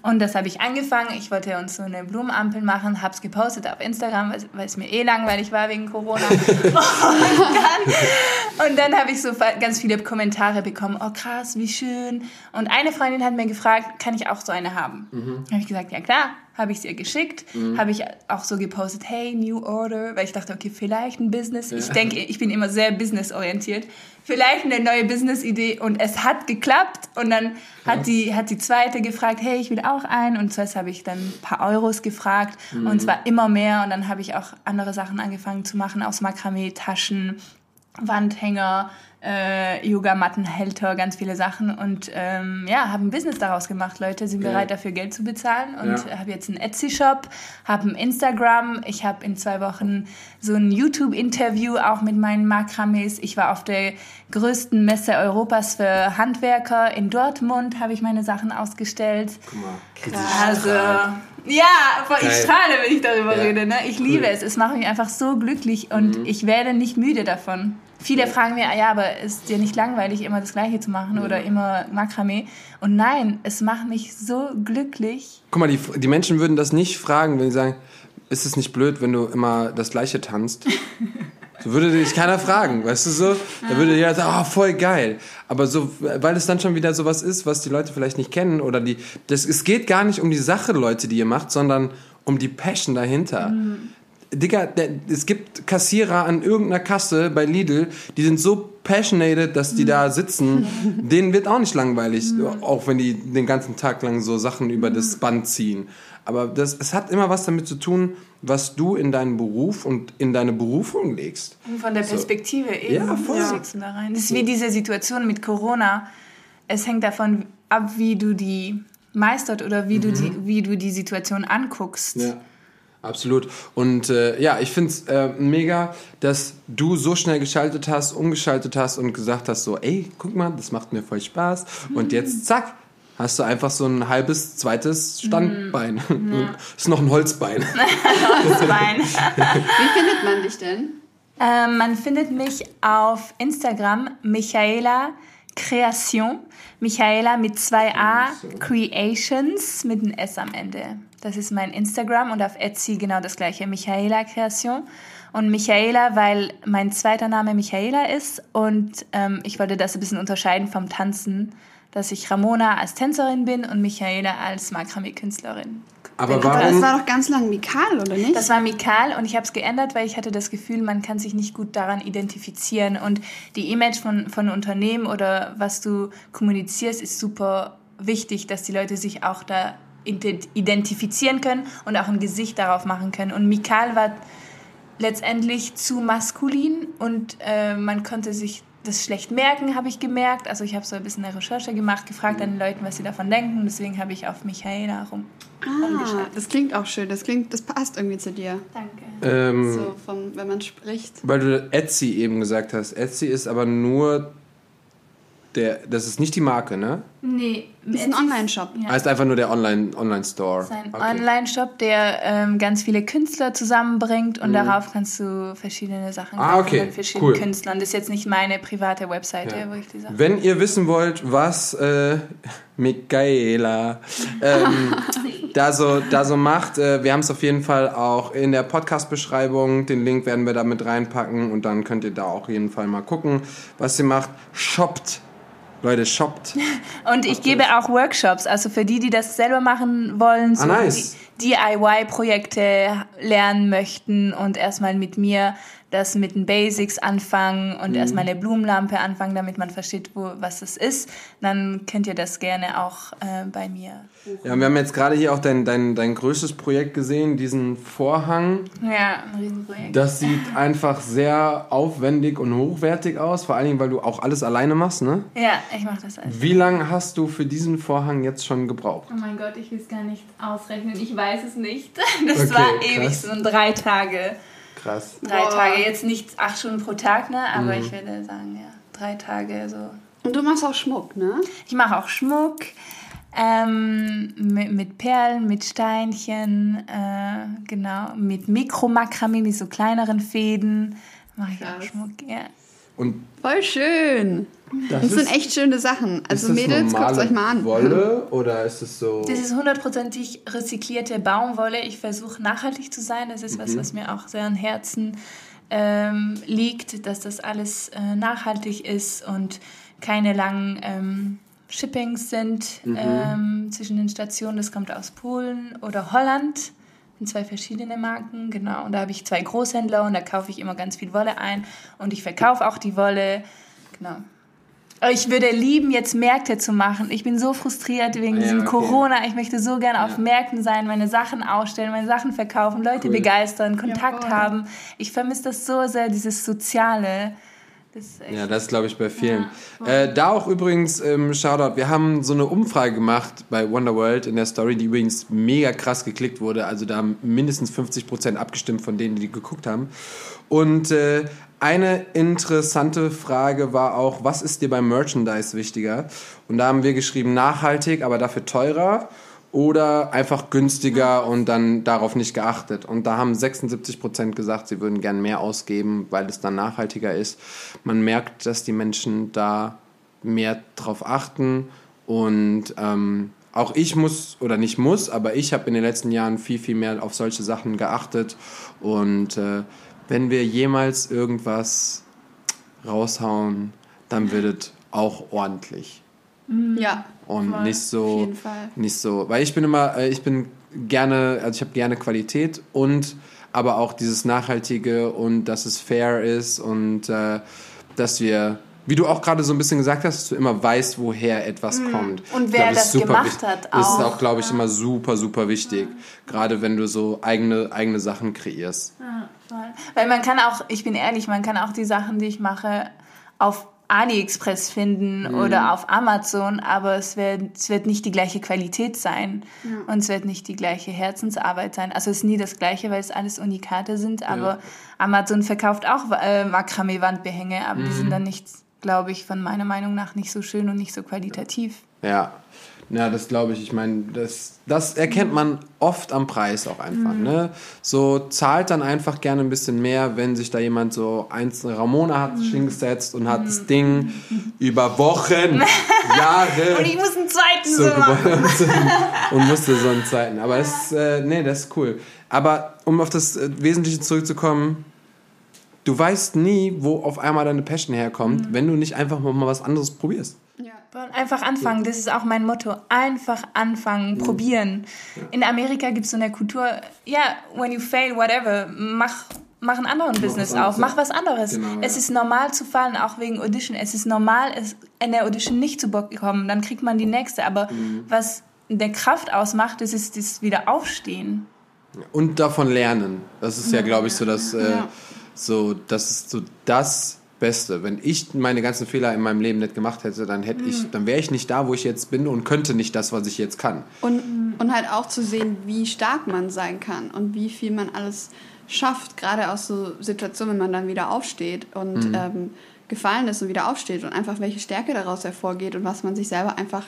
Und das habe ich angefangen. Ich wollte uns so eine Blumenampel machen, habe es gepostet auf Instagram, weil, es mir eh langweilig war wegen Corona. und dann, und dann habe ich so ganz viele Kommentare bekommen. Oh krass, wie schön. Und eine Freundin hat mir gefragt, kann ich auch so eine haben? Mhm. Habe ich gesagt, ja klar. Habe ich es ihr geschickt, habe ich auch so gepostet, hey, New Order, weil ich dachte, okay, vielleicht ein Business. Ich denke, ich bin immer sehr businessorientiert. Vielleicht eine neue Business-Idee und es hat geklappt. Und dann hat die, hat die zweite gefragt, hey, ich will auch einen. Und zuerst habe ich dann ein paar Euros gefragt und zwar immer mehr. Und dann habe ich auch andere Sachen angefangen zu machen aus Makramee, Taschen, Wandhänger, äh, Yogamattenhalter, ganz viele Sachen und ähm, ja, habe ein Business daraus gemacht. Leute sind bereit dafür Geld zu bezahlen und Ja. habe jetzt einen Etsy-Shop, habe ein Instagram. Ich habe in zwei Wochen so ein YouTube-Interview auch mit meinen Makramees. Ich war auf der größten Messe Europas für Handwerker in Dortmund, habe ich meine Sachen ausgestellt. Guck mal. Also, ja, voll, ich strahle, wenn ich darüber Ja. rede. Ne? Ich liebe Cool. es. Es macht mich einfach so glücklich und ich werde nicht müde davon. Viele fragen mir, ja, aber ist dir nicht langweilig, immer das Gleiche zu machen oder immer Makramee? Und nein, es macht mich so glücklich. Guck mal, die, die Menschen würden das nicht fragen, wenn sie sagen, ist es nicht blöd, wenn du immer das Gleiche tanzt? So würde dich keiner fragen, weißt du so? Da würde jeder sagen, oh, voll geil. Aber so, weil es dann schon wieder sowas ist, was die Leute vielleicht nicht kennen oder die, das, es geht gar nicht um die Sache, Leute, die ihr macht, sondern um die Passion dahinter. Digga, es gibt Kassierer an irgendeiner Kasse bei Lidl, die sind so passionated, dass die da sitzen. Denen wird auch nicht langweilig, auch wenn die den ganzen Tag lang so Sachen über das Band ziehen. Aber das, es hat immer was damit zu tun, was du in deinen Beruf und in deine Berufung legst. Und von der Perspektive eben. Ja, voll. du da rein. Das ist wie diese Situation mit Corona. Es hängt davon ab, wie du die meistert oder wie, du, die, wie du die Situation anguckst. Ja, absolut. Und äh, ja, ich finde es äh, mega, dass du so schnell geschaltet hast, umgeschaltet hast und gesagt hast, so, ey, guck mal, das macht mir voll Spaß. Und jetzt, zack, hast du einfach so ein halbes, zweites Standbein. ist noch ein Holzbein. Bein. Wie findet man dich denn? Ähm, man findet mich auf Instagram Michaela Creation. Michaela mit zwei A Creations mit einem S am Ende. Das ist mein Instagram und auf Etsy genau das gleiche. Michaela Creation. Und Michaela, weil mein zweiter Name Michaela ist und ähm, ich wollte das ein bisschen unterscheiden vom Tanzen, dass ich Ramona als Tänzerin bin und Michaela als Makramee-Künstlerin. Aber Das warum? war doch ganz lang Mikal, oder nicht? Das war Mikal und ich habe es geändert, weil ich hatte das Gefühl, man kann sich nicht gut daran identifizieren. Und die Image von, von Unternehmen oder was du kommunizierst, ist super wichtig, dass die Leute sich auch da identifizieren können und auch ein Gesicht darauf machen können. Und Mikal war letztendlich zu maskulin und äh, man konnte sich das schlecht merken, habe ich gemerkt. Also ich habe so ein bisschen eine Recherche gemacht, gefragt an den Leuten, was sie davon denken. Deswegen habe ich auf Michaela rum. ah, das klingt auch schön. Das klingt, das passt irgendwie zu dir. Danke. Ähm, So, vom, wenn man spricht. Weil du Etsy eben gesagt hast. Etsy ist aber nur der, das ist nicht die Marke, ne? Nee, Das ist ein Online-Shop. Ja. Heißt einfach nur der Online, Online-Store. Das ist ein Okay. Online-Shop, der ähm, ganz viele Künstler zusammenbringt und darauf kannst du verschiedene Sachen Mhm. Ah, kaufen okay, von verschiedenen cool. Künstlern. Das ist jetzt nicht meine private Webseite, Ja. wo ich die Sachen. Wenn ihr wissen wollt, was äh, Michaela ähm, da, so, da so macht, äh, wir haben es auf jeden Fall auch in der Podcast-Beschreibung. Den Link werden wir da mit reinpacken und dann könnt ihr da auch jeden Fall mal gucken, was sie macht. Shoppt. Leute, shoppt. Und ich gebe auch Workshops, also für die, die das selber machen wollen, so Ah, nice. die DIY-Projekte lernen möchten und erstmal mit mir das mit den Basics anfangen Mhm. und erstmal eine Blumenlampe anfangen, damit man versteht, wo, was das ist, dann könnt ihr das gerne auch äh, bei mir. Ja, wir haben jetzt gerade hier auch dein, dein, dein größtes Projekt gesehen, diesen Vorhang. Ja, ein Riesenprojekt. Das sieht einfach sehr aufwendig und hochwertig aus, vor allen Dingen, weil du auch alles alleine machst, ne? Ja, ich mache das alles. Wie lange hast du für diesen Vorhang jetzt schon gebraucht? Oh mein Gott, ich will es gar nicht ausrechnen. Ich weiß es nicht. Das Okay, war krass. ewig, so drei Tage. Krass. Drei Boah. Tage, jetzt nicht acht Stunden pro Tag, ne? Aber Mhm. ich würde sagen, ja, drei Tage so. Und du machst auch Schmuck, ne? Ich mache auch Schmuck ähm, mit, mit Perlen, mit Steinchen, äh, genau, mit Mikromakramee, mit so kleineren Fäden. Mache ich auch Krass. Schmuck, ja. Und Voll schön. Das, sind echt schöne Sachen. Also ist das Mädels, guckt normale euch mal an. Wolle oder ist es so? Das ist hundertprozentig rezyklierte Baumwolle. Ich versuche nachhaltig zu sein. Das ist was, was mir auch sehr am Herzen ähm, liegt, dass das alles äh, nachhaltig ist und keine langen ähm, Shippings sind ähm, zwischen den Stationen. Das kommt aus Polen oder Holland. Sind zwei verschiedene Marken, genau. Und da habe ich zwei Großhändler und da kaufe ich immer ganz viel Wolle ein und ich verkaufe auch die Wolle. Genau. Ich würde lieben, jetzt Märkte zu machen. Ich bin so frustriert wegen Ja, diesem okay. Corona. Ich möchte so gerne auf Ja. Märkten sein, meine Sachen ausstellen, meine Sachen verkaufen, Leute Cool. begeistern, Kontakt voll. haben. Ich vermisse das so sehr, dieses Soziale. Ja, das glaube ich bei vielen. äh, da auch übrigens, ähm, Shoutout, wir haben so eine Umfrage gemacht bei Wonderworld in der Story, die übrigens mega krass geklickt wurde. Also da haben mindestens 50% abgestimmt von denen, die geguckt haben. Und äh, eine interessante Frage war auch, was ist dir beim Merchandise wichtiger? Und da haben wir geschrieben, nachhaltig, aber dafür teurer. Oder einfach günstiger und dann darauf nicht geachtet. Und da haben 76 Prozent gesagt, sie würden gern mehr ausgeben, weil es dann nachhaltiger ist. Man merkt, dass die Menschen da mehr drauf achten und ähm, auch ich muss oder nicht muss, aber ich habe in den letzten Jahren viel, viel mehr auf solche Sachen geachtet. Und äh, wenn wir jemals irgendwas raushauen, dann wird es auch ordentlich. Ja. Und voll. nicht so, Auf jeden Fall. nicht so, weil ich bin immer, äh, ich bin gerne, also ich habe gerne Qualität und aber auch dieses Nachhaltige und dass es fair ist und äh, dass wir, wie du auch gerade so ein bisschen gesagt hast, dass du immer weißt, woher etwas kommt. Mhm. Und Ich wer glaub, das gemacht hat Das ist auch. auch, glaube ich, immer super, super wichtig. Gerade wenn du so eigene, eigene Sachen kreierst. Ja, voll. Weil man kann auch, ich bin ehrlich, man kann auch die Sachen, die ich mache, auf AliExpress finden oder auf Amazon, aber es wird, es wird nicht die gleiche Qualität sein und es wird nicht die gleiche Herzensarbeit sein. Also es ist nie das gleiche, weil es alles Unikate sind, aber Amazon verkauft auch äh, Makramee-Wandbehänge, aber die sind dann nicht, glaube ich, von meiner Meinung nach nicht so schön und nicht so qualitativ. Ja. Ja, das glaube ich. Ich meine, das, das erkennt man oft am Preis auch einfach. Ne? So zahlt dann einfach gerne ein bisschen mehr, wenn sich da jemand so eins, Ramona hat sich hingesetzt und hat das Ding über Wochen, Jahre Und ich muss einen zweiten so machen. und musste so in Zeiten. Aber es, äh, nee, das ist cool. Aber um auf das äh, Wesentliche zurückzukommen, du weißt nie, wo auf einmal deine Passion herkommt, wenn du nicht einfach mal was anderes probierst. Ja. Einfach anfangen, das ist auch mein Motto. Einfach anfangen, probieren. In Amerika gibt es so eine Kultur, ja, when you fail, whatever, mach, mach einen anderen Business anderes, auf, mach ja. was anderes. Genau, es ja. ist normal zu fallen, auch wegen Audition. Es ist normal, es, in der Audition nicht zu bekommen, dann kriegt man die nächste. Aber Mhm. was der Kraft ausmacht, das ist das Wiederaufstehen. Und davon lernen. Das ist ja, glaube ich, so das, äh, Ja. so, das ist so das Beste. Wenn ich meine ganzen Fehler in meinem Leben nicht gemacht hätte, dann hätte ich, dann wäre ich nicht da, wo ich jetzt bin und könnte nicht das, was ich jetzt kann. Und, und halt auch zu sehen, wie stark man sein kann und wie viel man alles schafft, gerade aus so Situationen, wenn man dann wieder aufsteht und ähm, gefallen ist und wieder aufsteht und einfach welche Stärke daraus hervorgeht und was man sich selber einfach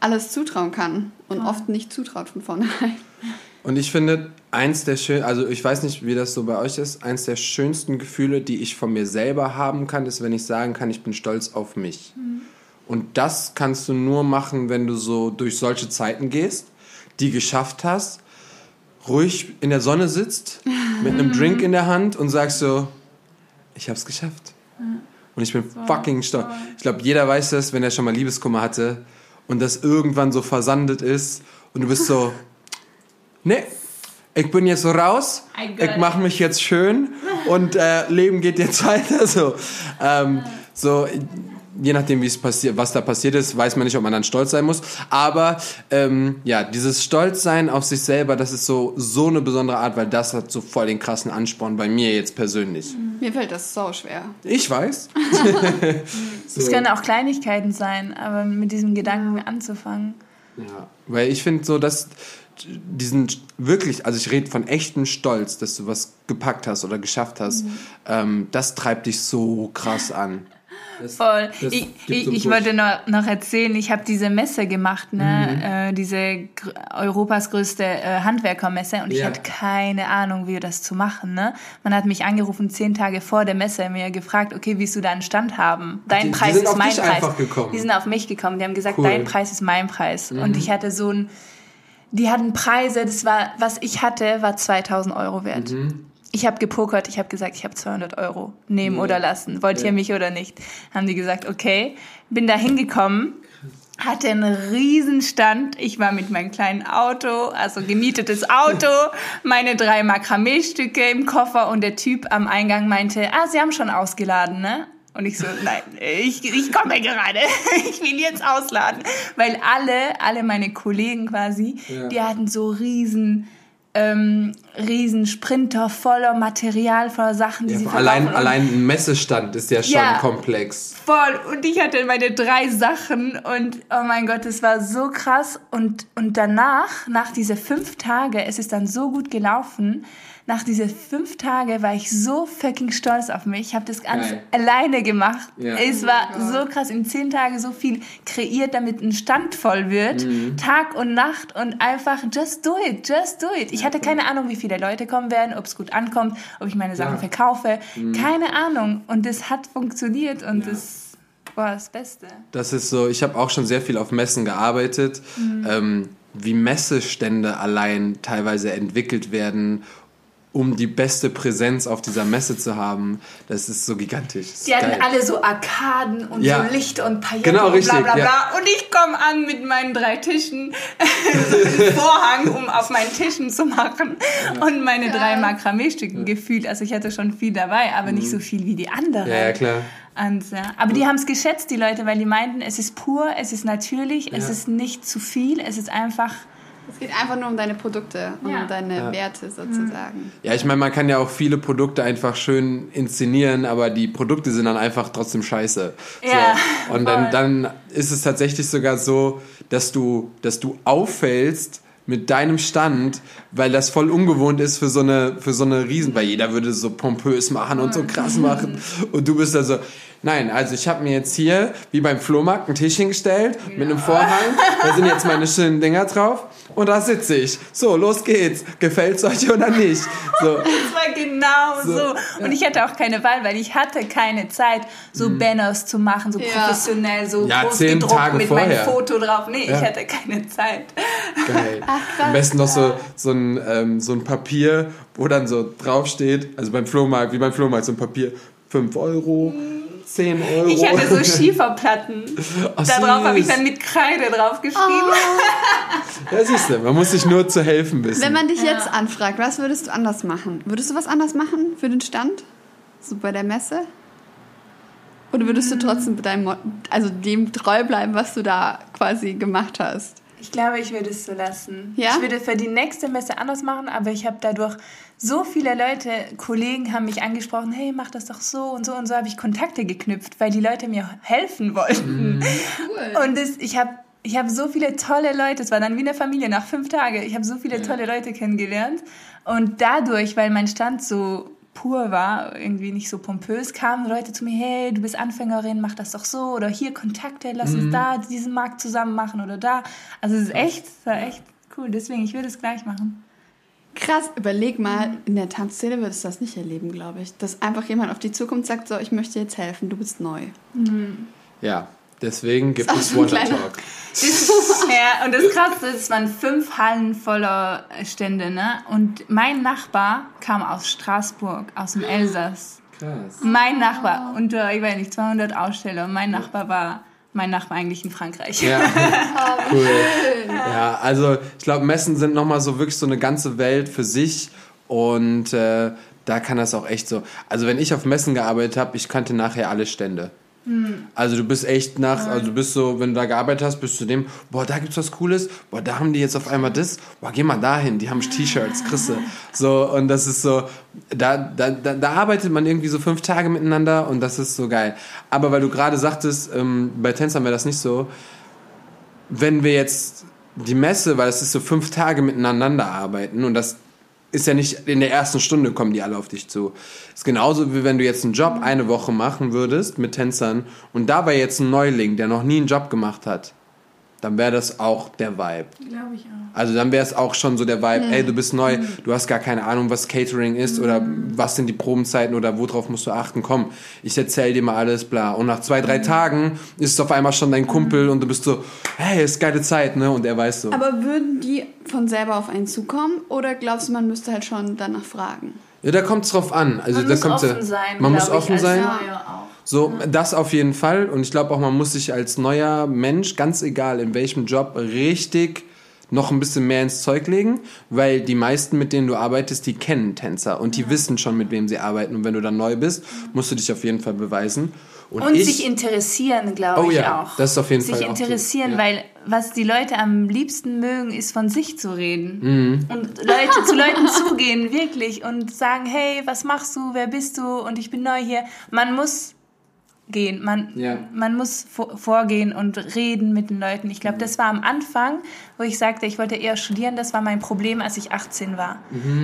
alles zutrauen kann und oft nicht zutraut von vornherein. Und ich finde, eins der schön, also ich weiß nicht, wie das so bei euch ist, eins der schönsten Gefühle, die ich von mir selber haben kann, ist, wenn ich sagen kann, ich bin stolz auf mich. Und das kannst du nur machen, wenn du so durch solche Zeiten gehst, die geschafft hast, ruhig in der Sonne sitzt, mit einem Drink in der Hand und sagst so, ich hab's geschafft. Und ich bin fucking stolz. Ich glaube, jeder weiß das, wenn er schon mal Liebeskummer hatte und das irgendwann so versandet ist und du bist so, nee, ich bin jetzt so raus, ich mache mich jetzt schön und äh, Leben geht jetzt weiter. So, ähm, so je nachdem, wie es passiert, was da passiert ist, weiß man nicht, ob man dann stolz sein muss. Aber ähm, ja, dieses Stolzsein auf sich selber, das ist so so eine besondere Art, weil das hat so voll den krassen Ansporn bei mir jetzt persönlich. Mir fällt das so schwer. Ich weiß. Es können auch Kleinigkeiten sein, aber mit diesem Gedanken anzufangen. Ja, weil ich finde so, dass diesen wirklich, also ich rede von echten Stolz, dass du was gepackt hast oder geschafft hast, ähm, das treibt dich so krass an. Das, Voll. das Ich, ich, ich wollte noch, noch erzählen, ich habe diese Messe gemacht, ne? Äh, diese Europas größte äh, Handwerkermesse und ich Ja. hatte keine Ahnung, wie das zu machen. Ne? Man hat mich angerufen zehn Tage vor der Messe, mir gefragt, okay, willst du da einen Stand haben? Dein die- die Preis sind ist auf mein Preis. einfach gekommen. Die sind auf mich gekommen. Die haben gesagt, Cool. Mhm. dein Preis ist mein Preis. Und ich hatte so ein, die hatten Preise, das war, was ich hatte, war 2000 Euro wert. Mhm. Ich habe gepokert, ich habe gesagt, ich habe 200 Euro nehmen oder lassen. Wollt ihr mich oder nicht? Haben die gesagt, okay. Bin da hingekommen, hatte einen Riesenstand. Ich war mit meinem kleinen Auto, also gemietetes Auto, meine drei Makramee-Stücke im Koffer und der Typ am Eingang meinte, ah, Sie haben schon ausgeladen, ne? Und ich so, nein, ich, ich komme gerade. Ich will jetzt ausladen. Weil alle, alle meine Kollegen quasi, Ja. die hatten so riesen ähm, riesen Sprinter voller Material, voller Sachen, die Ja, sie allein. Und- allein ein Messestand ist ja schon Ja. komplex. Voll. Und ich hatte meine drei Sachen und oh mein Gott, es war so krass. Und, und danach, nach diese fünf Tage, es ist dann so gut gelaufen. Nach diese fünf Tage war ich so fucking stolz auf mich. Ich habe das ganz Geil. alleine gemacht. Ja. Es war so krass. In zehn Tagen so viel kreiert, damit ein Stand voll wird. Mhm. Tag und Nacht und einfach just do it, just do it. Ich hatte keine Ahnung, wie viele Leute kommen werden, ob es gut ankommt, ob ich meine Sachen Ja. verkaufe. Mhm. Keine Ahnung. Und es hat funktioniert und das war das Beste. Das ist so, ich habe auch schon sehr viel auf Messen gearbeitet, Mhm. ähm, wie Messestände allein teilweise entwickelt werden, um die beste Präsenz auf dieser Messe zu haben. Das ist so gigantisch. Das ist Die hatten geil. alle so Arkaden und Ja. so Licht und Pailletten Genau, und bla richtig, bla bla. ja. Und ich komme an mit meinen drei Tischen, so einen Vorhang, um auf meinen Tischen zu machen. Und meine drei Makramee-Stücken gefühlt. Also ich hatte schon viel dabei, aber nicht so viel wie die anderen. Mhm. Ja, ja, klar. Und, ja. Aber die haben es geschätzt, die Leute, weil die meinten, es ist pur, es ist natürlich, es ist nicht zu viel, es ist einfach... Es geht einfach nur um deine Produkte und Ja. um deine Ja. Werte sozusagen. Ja, ich meine, man kann ja auch viele Produkte einfach schön inszenieren, aber die Produkte sind dann einfach trotzdem scheiße. Ja, So. Und dann, dann ist es tatsächlich sogar so, dass du, dass du auffällst mit deinem Stand, weil das voll ungewohnt ist für so eine, für so eine Riesen, weil jeder würde es so pompös machen und so krass machen. Und du bist da so, nein, also ich habe mir jetzt hier, wie beim Flohmarkt, einen Tisch hingestellt mit einem Vorhang. Da sind jetzt meine schönen Dinger drauf. Und da sitze ich. So, los geht's. Gefällt's euch oder nicht? So. Das war genau so. So, Und ich hatte auch keine Wahl, weil ich hatte keine Zeit, so Banners zu machen, so Ja. professionell, so Mhm. Ja, groß zehn gedruckt Tage mit vorher. meinem Foto drauf. Nee, Ja. ich hatte keine Zeit. Geil. Am besten noch so, so, ein, ähm, so ein Papier, wo dann so draufsteht, also beim Flohmarkt, wie beim Flohmarkt, so ein Papier, 5 Euro, 10 Euro. Ich hatte so Schieferplatten. Ach, da drauf habe ich dann mit Kreide drauf geschrieben. Ja, siehst du, man muss sich nur zu helfen wissen. Wenn man dich jetzt anfragt, was würdest du anders machen? Würdest du was anders machen für den Stand? So bei der Messe? Oder würdest du trotzdem deinem, also dem treu bleiben, was du da quasi gemacht hast? Ich glaube, ich würde es so lassen. Ja? Ich würde für die nächste Messe anders machen, aber ich habe dadurch so viele Leute, Kollegen haben mich angesprochen, hey, mach das doch so und so und so habe ich Kontakte geknüpft, weil die Leute mir helfen wollten. Cool. Und das, ich habe ich hab so viele tolle Leute, es war dann wie eine Familie nach fünf Tagen, ich habe so viele tolle Leute kennengelernt. Und dadurch, weil mein Stand so pur war, irgendwie nicht so pompös, kamen Leute zu mir, hey, du bist Anfängerin, mach das doch so oder hier Kontakte, lass uns da diesen Markt zusammen machen oder da. Also es ist echt, es war echt cool, deswegen, ich würde es gleich machen. Krass, überleg mal, in der Tanzszene würdest du das nicht erleben, glaube ich. Dass einfach jemand auf zukommt und sagt, so, ich möchte jetzt helfen, du bist neu. Ja, deswegen gibt es kleiner- Talk. ja, und das Krasse ist, es waren fünf Hallen voller Stände, ne? Und mein Nachbar kam aus Straßburg, aus dem Elsass. Krass. Mein Nachbar, unter, ich weiß nicht, 200 Aussteller. Mein Nachbar war mein Nachbar eigentlich in Frankreich. Ja, cool. Ja, also ich glaube, Messen sind nochmal so wirklich so eine ganze Welt für sich und äh, da kann das auch echt so. Also wenn ich auf Messen gearbeitet habe, ich kannte nachher alle Stände. Also du bist echt nach, also du bist so, wenn du da gearbeitet hast, bist du dem, boah, da gibt's was Cooles, boah, da haben die jetzt auf einmal das, boah, geh mal dahin, die haben T-Shirts, kriegst du. So, und das ist so, da, da, da, da arbeitet man irgendwie so fünf Tage miteinander und das ist so geil. Aber weil du gerade sagtest, ähm, bei Tänzern wäre das nicht so, wenn wir jetzt die Messe, weil es ist so fünf Tage miteinander arbeiten und das ist ja nicht in der ersten Stunde kommen die alle auf dich zu. Ist genauso wie wenn du jetzt einen Job eine Woche machen würdest mit Tänzern und dabei jetzt ein Neuling, der noch nie einen Job gemacht hat, dann wäre das auch der Vibe. Glaube ich auch. Also dann wäre es auch schon so der Vibe, ey, du bist neu, du hast gar keine Ahnung, was Catering ist oder was sind die Probenzeiten oder worauf musst du achten. Komm, ich erzähl dir mal alles, bla. Und nach zwei, drei Tagen ist es auf einmal schon dein Kumpel und du bist so, hey, ist geile Zeit, ne? Und er weiß so. Aber würden die von selber auf einen zukommen oder glaubst du, man müsste halt schon danach fragen? Ja, da kommt's drauf an. Also Man da muss kommt offen sein. Man muss offen sein. Neuer auch. So, das auf jeden Fall. Und ich glaube auch, man muss sich als neuer Mensch, ganz egal in welchem Job, richtig noch ein bisschen mehr ins Zeug legen, weil die meisten, mit denen du arbeitest, die kennen Tänzer und die wissen schon, mit wem sie arbeiten. Und wenn du dann neu bist, musst du dich auf jeden Fall beweisen. Und ich, sich interessieren, glaube Oh ich ja, auch. das ist auf jeden sich Fall auch interessieren, ja. weil was die Leute am liebsten mögen, ist von sich zu reden. Und Leute, zu Leuten zugehen, wirklich, und sagen, hey, was machst du, wer bist du und ich bin neu hier. Man muss gehen. Man, Ja. man muss vor, vorgehen und reden mit den Leuten. Ich glaube, das war am Anfang, wo ich sagte, ich wollte eher studieren. Das war mein Problem, als ich 18 war.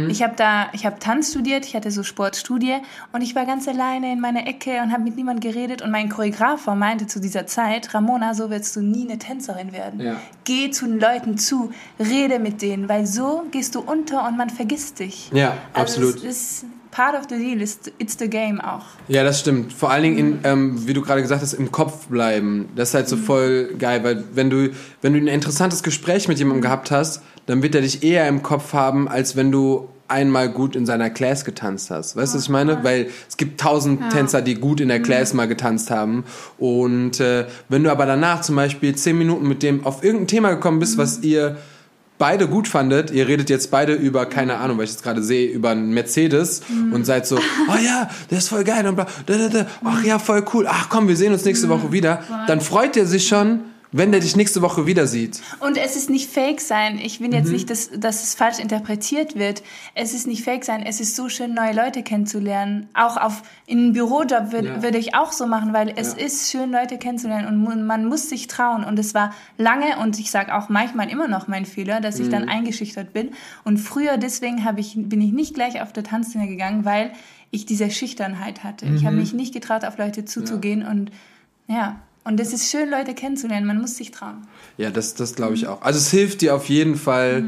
Ich habe da, ich habe Tanz studiert, ich hatte so Sportstudie und ich war ganz alleine in meiner Ecke und habe mit niemandem geredet. Und mein Choreografer meinte zu dieser Zeit, Ramona, so willst du nie eine Tänzerin werden. Ja. Geh zu den Leuten zu, rede mit denen, weil so gehst du unter und man vergisst dich. Ja, Also absolut. es ist part of the deal, it's, it's the game auch. Ja, das stimmt. Vor allen Dingen, in, ähm, wie du gerade gesagt hast, im Kopf bleiben. Das ist halt so voll geil, weil wenn du, wenn du ein interessantes Gespräch mit jemandem gehabt hast, dann wird er dich eher im Kopf haben, als wenn du einmal gut in seiner Class getanzt hast. Weißt du, was ich meine? Weil es gibt tausend Tänzer, die gut in der Class mal getanzt haben. Und äh, wenn du aber danach zum Beispiel zehn Minuten mit dem auf irgendein Thema gekommen bist, was ihr beide gut fandet, ihr redet jetzt beide über, keine Ahnung, weil ich jetzt gerade sehe, über einen Mercedes und seid so, oh ja, der ist voll geil und bla, da, da, da. ach ja, voll cool, ach komm, wir sehen uns nächste Woche wieder, dann freut er sich schon, wenn der dich nächste Woche wieder sieht. Und es ist nicht fake sein. Ich will Mhm. jetzt nicht, dass, dass es falsch interpretiert wird. Es ist nicht fake sein. Es ist so schön, neue Leute kennenzulernen. Auch auf, in einem Bürojob würd, Ja. würde ich auch so machen, weil es Ja. ist schön, Leute kennenzulernen und man muss sich trauen. Und es war lange und ich sage auch manchmal immer noch mein Fehler, dass ich Mhm. dann eingeschüchtert bin. Und früher deswegen habe ich, bin ich nicht gleich auf der Tanzszene gegangen, weil ich diese Schüchternheit hatte. Ich Mhm. habe mich nicht getraut, auf Leute zuzugehen und ja. Und es ist schön, Leute kennenzulernen. Man muss sich trauen. Ja, das, das glaube ich auch. Also es hilft dir auf jeden Fall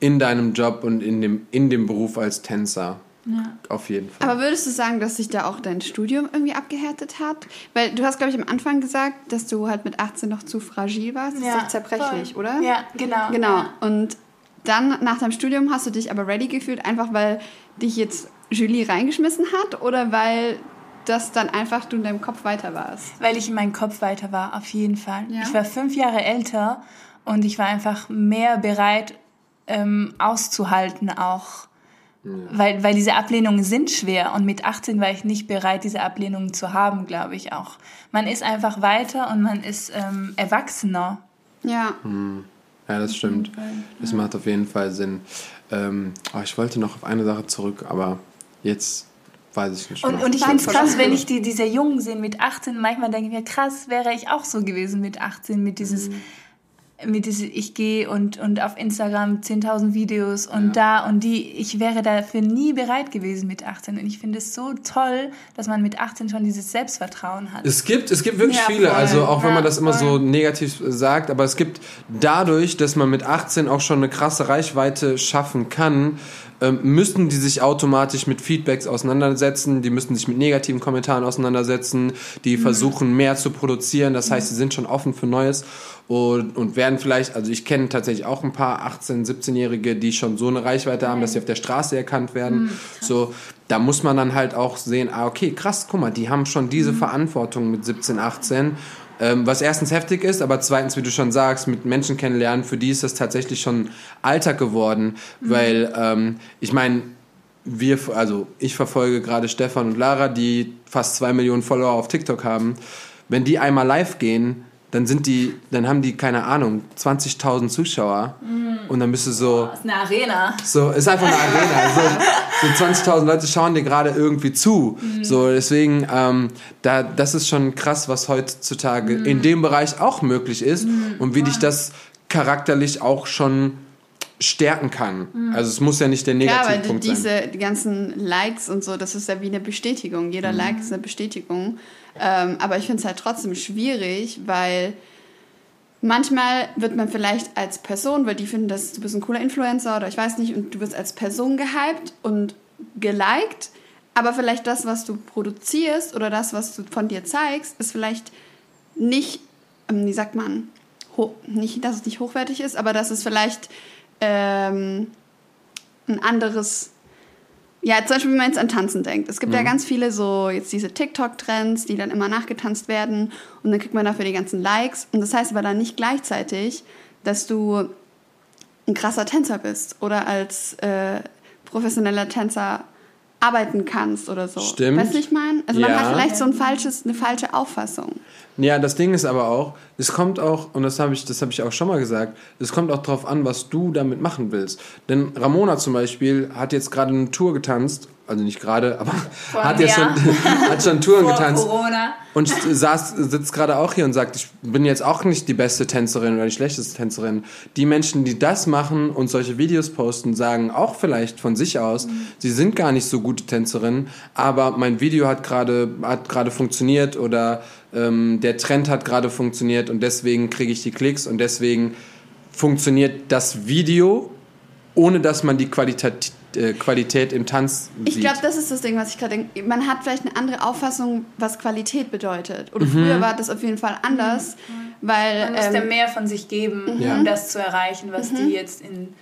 in deinem Job und in dem, in dem Beruf als Tänzer. Ja. Auf jeden Fall. Aber würdest du sagen, dass sich da auch dein Studium irgendwie abgehärtet hat? Weil du hast, glaube ich, am Anfang gesagt, dass du halt mit 18 noch zu fragil warst. Das ist doch zerbrechlich, voll. oder? Ja, genau. Genau. Ja. Und dann nach deinem Studium hast du dich aber ready gefühlt, einfach weil dich jetzt Julie reingeschmissen hat oder weil das dann einfach du in deinem Kopf weiter warst? Weil ich in meinem Kopf weiter war, auf jeden Fall. Ja? Ich war fünf Jahre älter und ich war einfach mehr bereit ähm, auszuhalten auch. Weil, weil diese Ablehnungen sind schwer und mit 18 war ich nicht bereit, diese Ablehnungen zu haben, glaube ich auch. Man ist einfach weiter und man ist ähm, erwachsener. Ja. Ja, das stimmt. Das macht auf jeden Fall Sinn. Ähm, oh, ich wollte noch auf eine Sache zurück, aber jetzt weiß ich nicht. Und, und ich finde es krass, wenn ich die, diese Jungen sehe mit 18, manchmal denke ich mir, krass, wäre ich auch so gewesen mit 18, mit dieses, mit dieses ich gehe und, und auf Instagram 10.000 Videos und da und die, ich wäre dafür nie bereit gewesen mit 18. Und ich finde es so toll, dass man mit 18 schon dieses Selbstvertrauen hat. Es gibt, es gibt wirklich Ja, viele, voll. also auch wenn Ja, man das immer so voll. negativ sagt, aber es gibt dadurch, dass man mit 18 auch schon eine krasse Reichweite schaffen kann, ähm, müssten die sich automatisch mit Feedbacks auseinandersetzen, die müssten sich mit negativen Kommentaren auseinandersetzen, die Mhm. versuchen mehr zu produzieren, das heißt, sie sind schon offen für Neues und, und werden vielleicht, also ich kenne tatsächlich auch ein paar 18-, 17-Jährige, die schon so eine Reichweite haben, dass sie auf der Straße erkannt werden, Mhm, so, da muss man dann halt auch sehen, ah, okay, krass, guck mal, die haben schon diese Verantwortung mit 17, 18. Ähm, was erstens heftig ist, aber zweitens, wie du schon sagst, mit Menschen kennenlernen, für die ist das tatsächlich schon Alltag geworden, weil ähm, ich meine, wir, also ich verfolge gerade Stefan und Lara, die fast zwei Millionen Follower auf TikTok haben. Wenn die einmal live gehen, dann sind die, dann haben die keine Ahnung 20.000 Zuschauer und dann bist du so, Das ist eine Arena. so, ist einfach eine Arena. So, so 20.000 Leute schauen dir gerade irgendwie zu. So, deswegen, ähm, da, das ist schon krass, was heutzutage in dem Bereich auch möglich ist und wie dich das charakterlich auch schon stärken kann. Also es muss ja nicht der Ja, weil Negativpunkt diese sein. ganzen Likes und so, das ist ja wie eine Bestätigung. Mhm. Jeder Like ist eine Bestätigung. Ähm, aber ich finde es halt trotzdem schwierig, weil manchmal wird man vielleicht als Person, weil die finden, dass du bist ein cooler Influencer oder ich weiß nicht, und du wirst als Person gehypt und geliked, aber vielleicht das, was du produzierst oder das, was du von dir zeigst, ist vielleicht nicht, ähm, wie sagt man, nicht, dass es nicht hochwertig ist, aber dass es vielleicht ähm, ein anderes. Ja, zum Beispiel, wenn man jetzt an Tanzen denkt. Es gibt ja ganz viele so, jetzt diese TikTok-Trends, die dann immer nachgetanzt werden und dann kriegt man dafür die ganzen Likes. Und das heißt aber dann nicht gleichzeitig, dass du ein krasser Tänzer bist oder als äh, professioneller Tänzer arbeiten kannst oder so. Stimmt. Weißt du, ich meine? Also man Ja. hat vielleicht so ein falsches, eine falsche Auffassung. Ja, das Ding ist aber auch, es kommt auch, und das habe ich, das habe ich auch schon mal gesagt, es kommt auch drauf an, was du damit machen willst. Denn Ramona zum Beispiel hat jetzt gerade eine Tour getanzt, also nicht gerade, aber hat einem jetzt schon, hat schon Touren Vor getanzt. Corona. Und saß, sitzt gerade auch hier und sagt, ich bin jetzt auch nicht die beste Tänzerin oder die schlechteste Tänzerin. Die Menschen, die das machen und solche Videos posten, sagen auch vielleicht von sich aus, sie sind gar nicht so gute Tänzerinnen, aber mein Video hat gerade hat gerade funktioniert oder ähm, der Trend hat gerade funktioniert und deswegen kriege ich die Klicks und deswegen funktioniert das Video, ohne dass man die Qualität, äh, Qualität im Tanz Ich sieht. glaube, das ist das Ding, was ich gerade denke. Man hat vielleicht eine andere Auffassung, was Qualität bedeutet. Mhm. Oder früher war das auf jeden Fall anders, weil Man musste ähm, mehr von sich geben, Ja. um das zu erreichen, was die jetzt in ein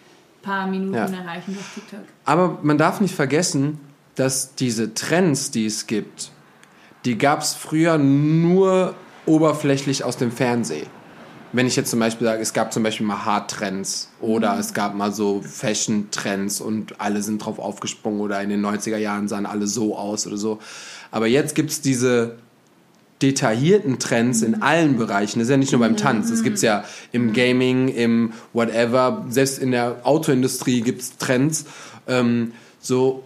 paar Minuten Ja. erreichen auf TikTok. Aber man darf nicht vergessen, dass diese Trends, die es gibt, die gab es früher nur oberflächlich aus dem Fernsehen. Wenn ich jetzt zum Beispiel sage, es gab zum Beispiel mal Hard-Trends oder es gab mal so Fashion-Trends und alle sind drauf aufgesprungen oder in den 90er Jahren sahen alle so aus oder so. Aber jetzt gibt es diese detaillierten Trends in allen Bereichen. Das ist ja nicht nur beim Tanz. Das gibt's ja im Gaming, im whatever. Selbst in der Autoindustrie gibt's Trends. Ähm, so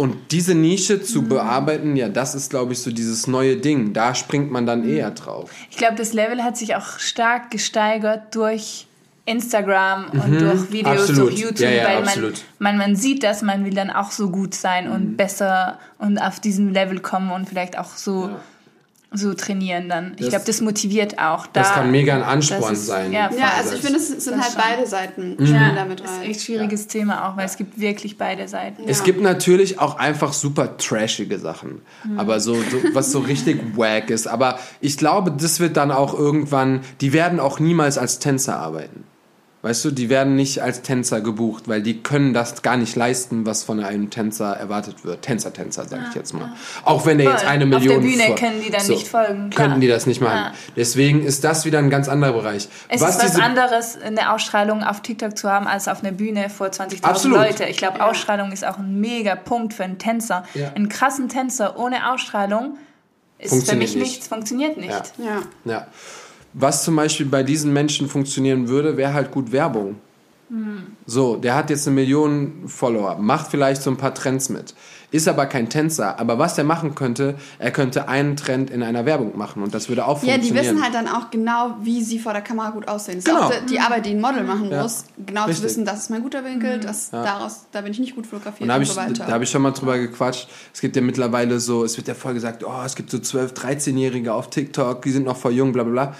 und diese Nische zu bearbeiten, ja, das ist, glaube ich, so dieses neue Ding. Da springt man dann eher drauf. Ich glaube, das Level hat sich auch stark gesteigert durch Instagram und durch Videos, Mhm. Absolut. durch YouTube, Ja, ja, weil man, absolut. man, man sieht das, man will dann auch so gut sein Mhm. und besser und auf diesem Level kommen und vielleicht auch so, so trainieren dann. Ich glaube, das motiviert auch. Da, Das kann mega ein Ansporn ist- sein. Ja, ja, also ich finde, es sind Das halt schon. beide Seiten Mhm. ja, damit das ist rein. echt schwieriges Thema auch, weil es gibt wirklich beide Seiten. Es gibt natürlich auch einfach super trashige Sachen, Mhm. aber so, so was so richtig wack ist. Aber ich glaube, das wird dann auch irgendwann. Die werden auch niemals als Tänzer arbeiten. Weißt du, die werden nicht als Tänzer gebucht, weil die können das gar nicht leisten, was von einem Tänzer erwartet wird. Tänzer, Tänzer, sage ich jetzt mal. Auch wenn der jetzt Voll. eine Auf Million der Bühne können die dann nicht folgen, klar. Könnten die das nicht machen. Ja. Deswegen ist das wieder ein ganz anderer Bereich. Es ist was anderes, eine Ausstrahlung auf TikTok zu haben, als auf einer Bühne vor 20.000 Absolut. Leute. Ich glaube, Ausstrahlung ist auch ein mega Punkt für einen Tänzer. Ja. Einen krassen Tänzer ohne Ausstrahlung ist für mich nicht. nichts, funktioniert nicht. Ja. Ja. Ja. Was zum Beispiel bei diesen Menschen funktionieren würde, wäre halt gut Werbung. So, der hat jetzt eine Million Follower, macht vielleicht so ein paar Trends mit, ist aber kein Tänzer. Aber was er machen könnte, er könnte einen Trend in einer Werbung machen und das würde auch Ja, funktionieren. die wissen halt dann auch genau, wie sie vor der Kamera gut aussehen. Das Genau. ist auch die, die Arbeit, die ein Model machen Ja. muss, genau Richtig. zu wissen, das ist mein guter Winkel, das daraus, da bin ich nicht gut fotografiert Und und, da habe ich, so weiter. da hab ich schon mal drüber gequatscht. Es gibt ja mittlerweile so, es wird ja voll gesagt, oh, es gibt so 12-, 13-Jährige auf TikTok, die sind noch voll jung, bla bla bla.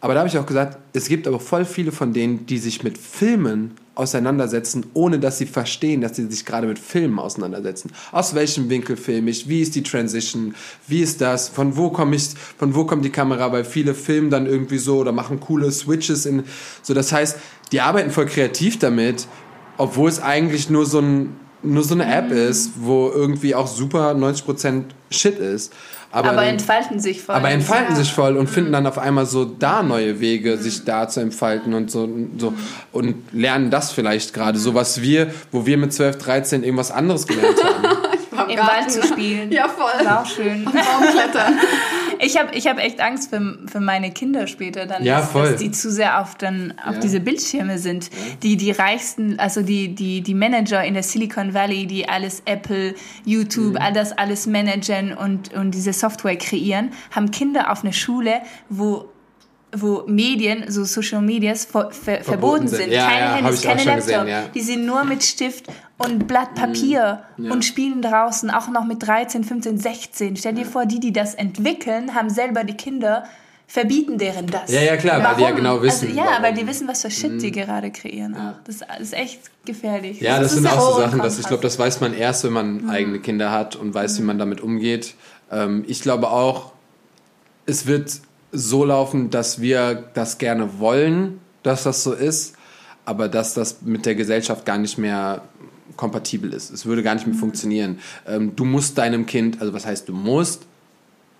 Aber da habe ich auch gesagt, es gibt aber voll viele von denen, die sich mit Filmen auseinandersetzen, ohne dass sie verstehen, dass sie sich gerade mit Filmen auseinandersetzen. Aus welchem Winkel filme ich? Wie ist die Transition? Wie ist das? Von wo komme ich? Von wo kommt die Kamera? Weil viele filmen dann irgendwie so oder machen coole Switches in. So, das heißt, die arbeiten voll kreativ damit, obwohl es eigentlich nur so ein nur so eine App ist, wo irgendwie auch super 90% Shit ist. Aber, Aber dann- entfalten sich voll. aber entfalten Ja. sich voll und finden dann auf einmal so da neue Wege, sich da zu entfalten und so, so und lernen das vielleicht gerade. So was wir, wo wir mit 12, 13 irgendwas anderes gelernt haben. Im Garten. Wald zu spielen. Ja, voll. War auch schön. Baumklettern. Ich habe ich hab echt Angst für, für meine Kinder später dann, Ja, dass, voll. dass die zu sehr auf, dann, auf Ja. diese Bildschirme sind. Die, die reichsten, also die, die, die Manager in der Silicon Valley, die alles Apple, YouTube, Mhm. all das alles managen und, und diese Software kreieren, haben Kinder auf einer Schule, wo wo Medien, so Social Medias ver ver verboten sind. sind. Ja, keine ja, Handys, keine Laptop. gesehen, ja. Die sind nur mit Stift und Blatt Papier Mhm. Ja. und spielen draußen, auch noch mit 13, 15, 16. Stell dir vor, die, die das entwickeln, haben selber die Kinder, verbieten deren das. Ja, ja, klar, weil die ja genau wissen, Also, ja, warum. Mhm. weil die wissen, was für Shit die gerade kreieren. auch. Das ist echt gefährlich. Ja, das, ist sind auch so Sachen, dass ich glaube, das weiß man erst, wenn man eigene Kinder hat und weiß, wie man damit umgeht. Ähm, ich glaube auch, es wird so laufen, dass wir das gerne wollen, dass das so ist, aber dass das mit der Gesellschaft gar nicht mehr kompatibel ist. Es würde gar nicht mehr funktionieren. Ähm, du musst deinem Kind, also was heißt du musst,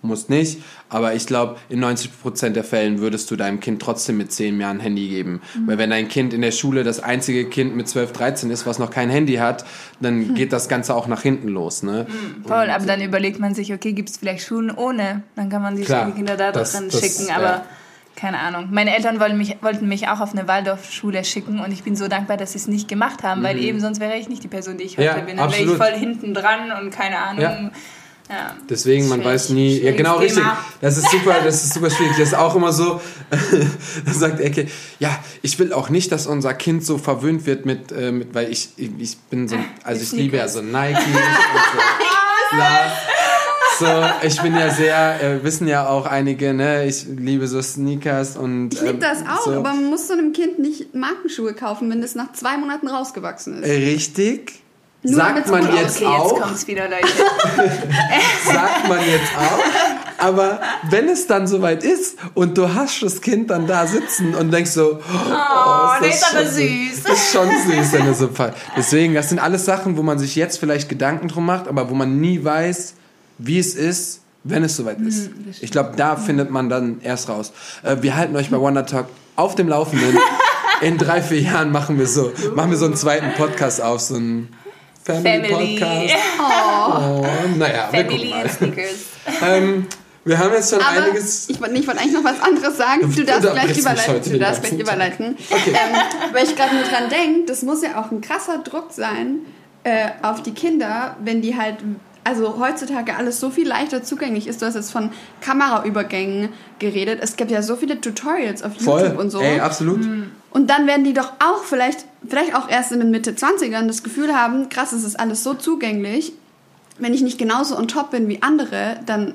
muss nicht. Aber ich glaube, in 90% der Fällen würdest du deinem Kind trotzdem mit 10 Jahren ein Handy geben. Mhm. Weil wenn dein Kind in der Schule das einzige Kind mit 12, 13 ist, was noch kein Handy hat, dann mhm. geht das Ganze auch nach hinten los. Ne? Mhm, voll, aber dann überlegt man sich, okay, gibt es vielleicht Schulen ohne? Dann kann man die Klar, Kinder da das, drin das, schicken. Aber ja. keine Ahnung. Meine Eltern wollten mich, wollten mich auch auf eine Waldorfschule schicken und ich bin so dankbar, dass sie es nicht gemacht haben, weil mhm. eben sonst wäre ich nicht die Person, die ich heute ja, bin. Dann wäre ich voll hinten dran und keine Ahnung. Ja ja. Deswegen, man weiß nie. Ja, genau, richtig. Das ist super, das ist super schwierig. Das ist auch immer so, da sagt Ecke, ja, ich will auch nicht, dass unser Kind so verwöhnt wird mit, äh, mit weil ich, ich bin so, also ich liebe ja so Nike und so. Bla. So, ich bin ja sehr, äh, wissen ja auch einige, ne, ich liebe so Sneakers und. Ich liebe ähm, das auch, so. aber man muss so einem Kind nicht Markenschuhe kaufen, wenn es nach zwei Monaten rausgewachsen ist. Richtig. Nur sagt man jetzt okay, auch. Jetzt wieder, sagt man jetzt auch. Aber wenn es dann soweit ist und du hast das Kind dann da sitzen und denkst so, oh, oh ist das, ist süß. Das ist schon süß, wenn es so Fall. Deswegen, das sind alles Sachen, wo man sich jetzt vielleicht Gedanken drum macht, aber wo man nie weiß, wie es ist, wenn es soweit ist. Mhm, ich glaube, da findet man dann erst raus. Äh, wir halten euch bei Wonder Talk auf dem Laufenden. In drei, vier Jahren machen wir so, machen wir so einen zweiten Podcast auf, so einen Family, Family. Podcast. Oh. oh naja, Family wir Sneakers. Ähm, wir haben jetzt schon Aber einiges. Ich wollte wollt eigentlich noch was anderes sagen. Du darfst gleich überleiten. Du darfst gleich überleiten. Okay. Ähm, weil ich gerade nur dran denke, das muss ja auch ein krasser Druck sein äh, auf die Kinder, wenn die halt also heutzutage alles so viel leichter zugänglich ist. Du hast jetzt von Kameraübergängen geredet. Es gibt ja so viele Tutorials auf Voll. YouTube und so. Ey, absolut. Mhm. Und dann werden die doch auch vielleicht, vielleicht auch erst in den Mitte 20ern das Gefühl haben, krass, es ist alles so zugänglich. Wenn ich nicht genauso on top bin wie andere, dann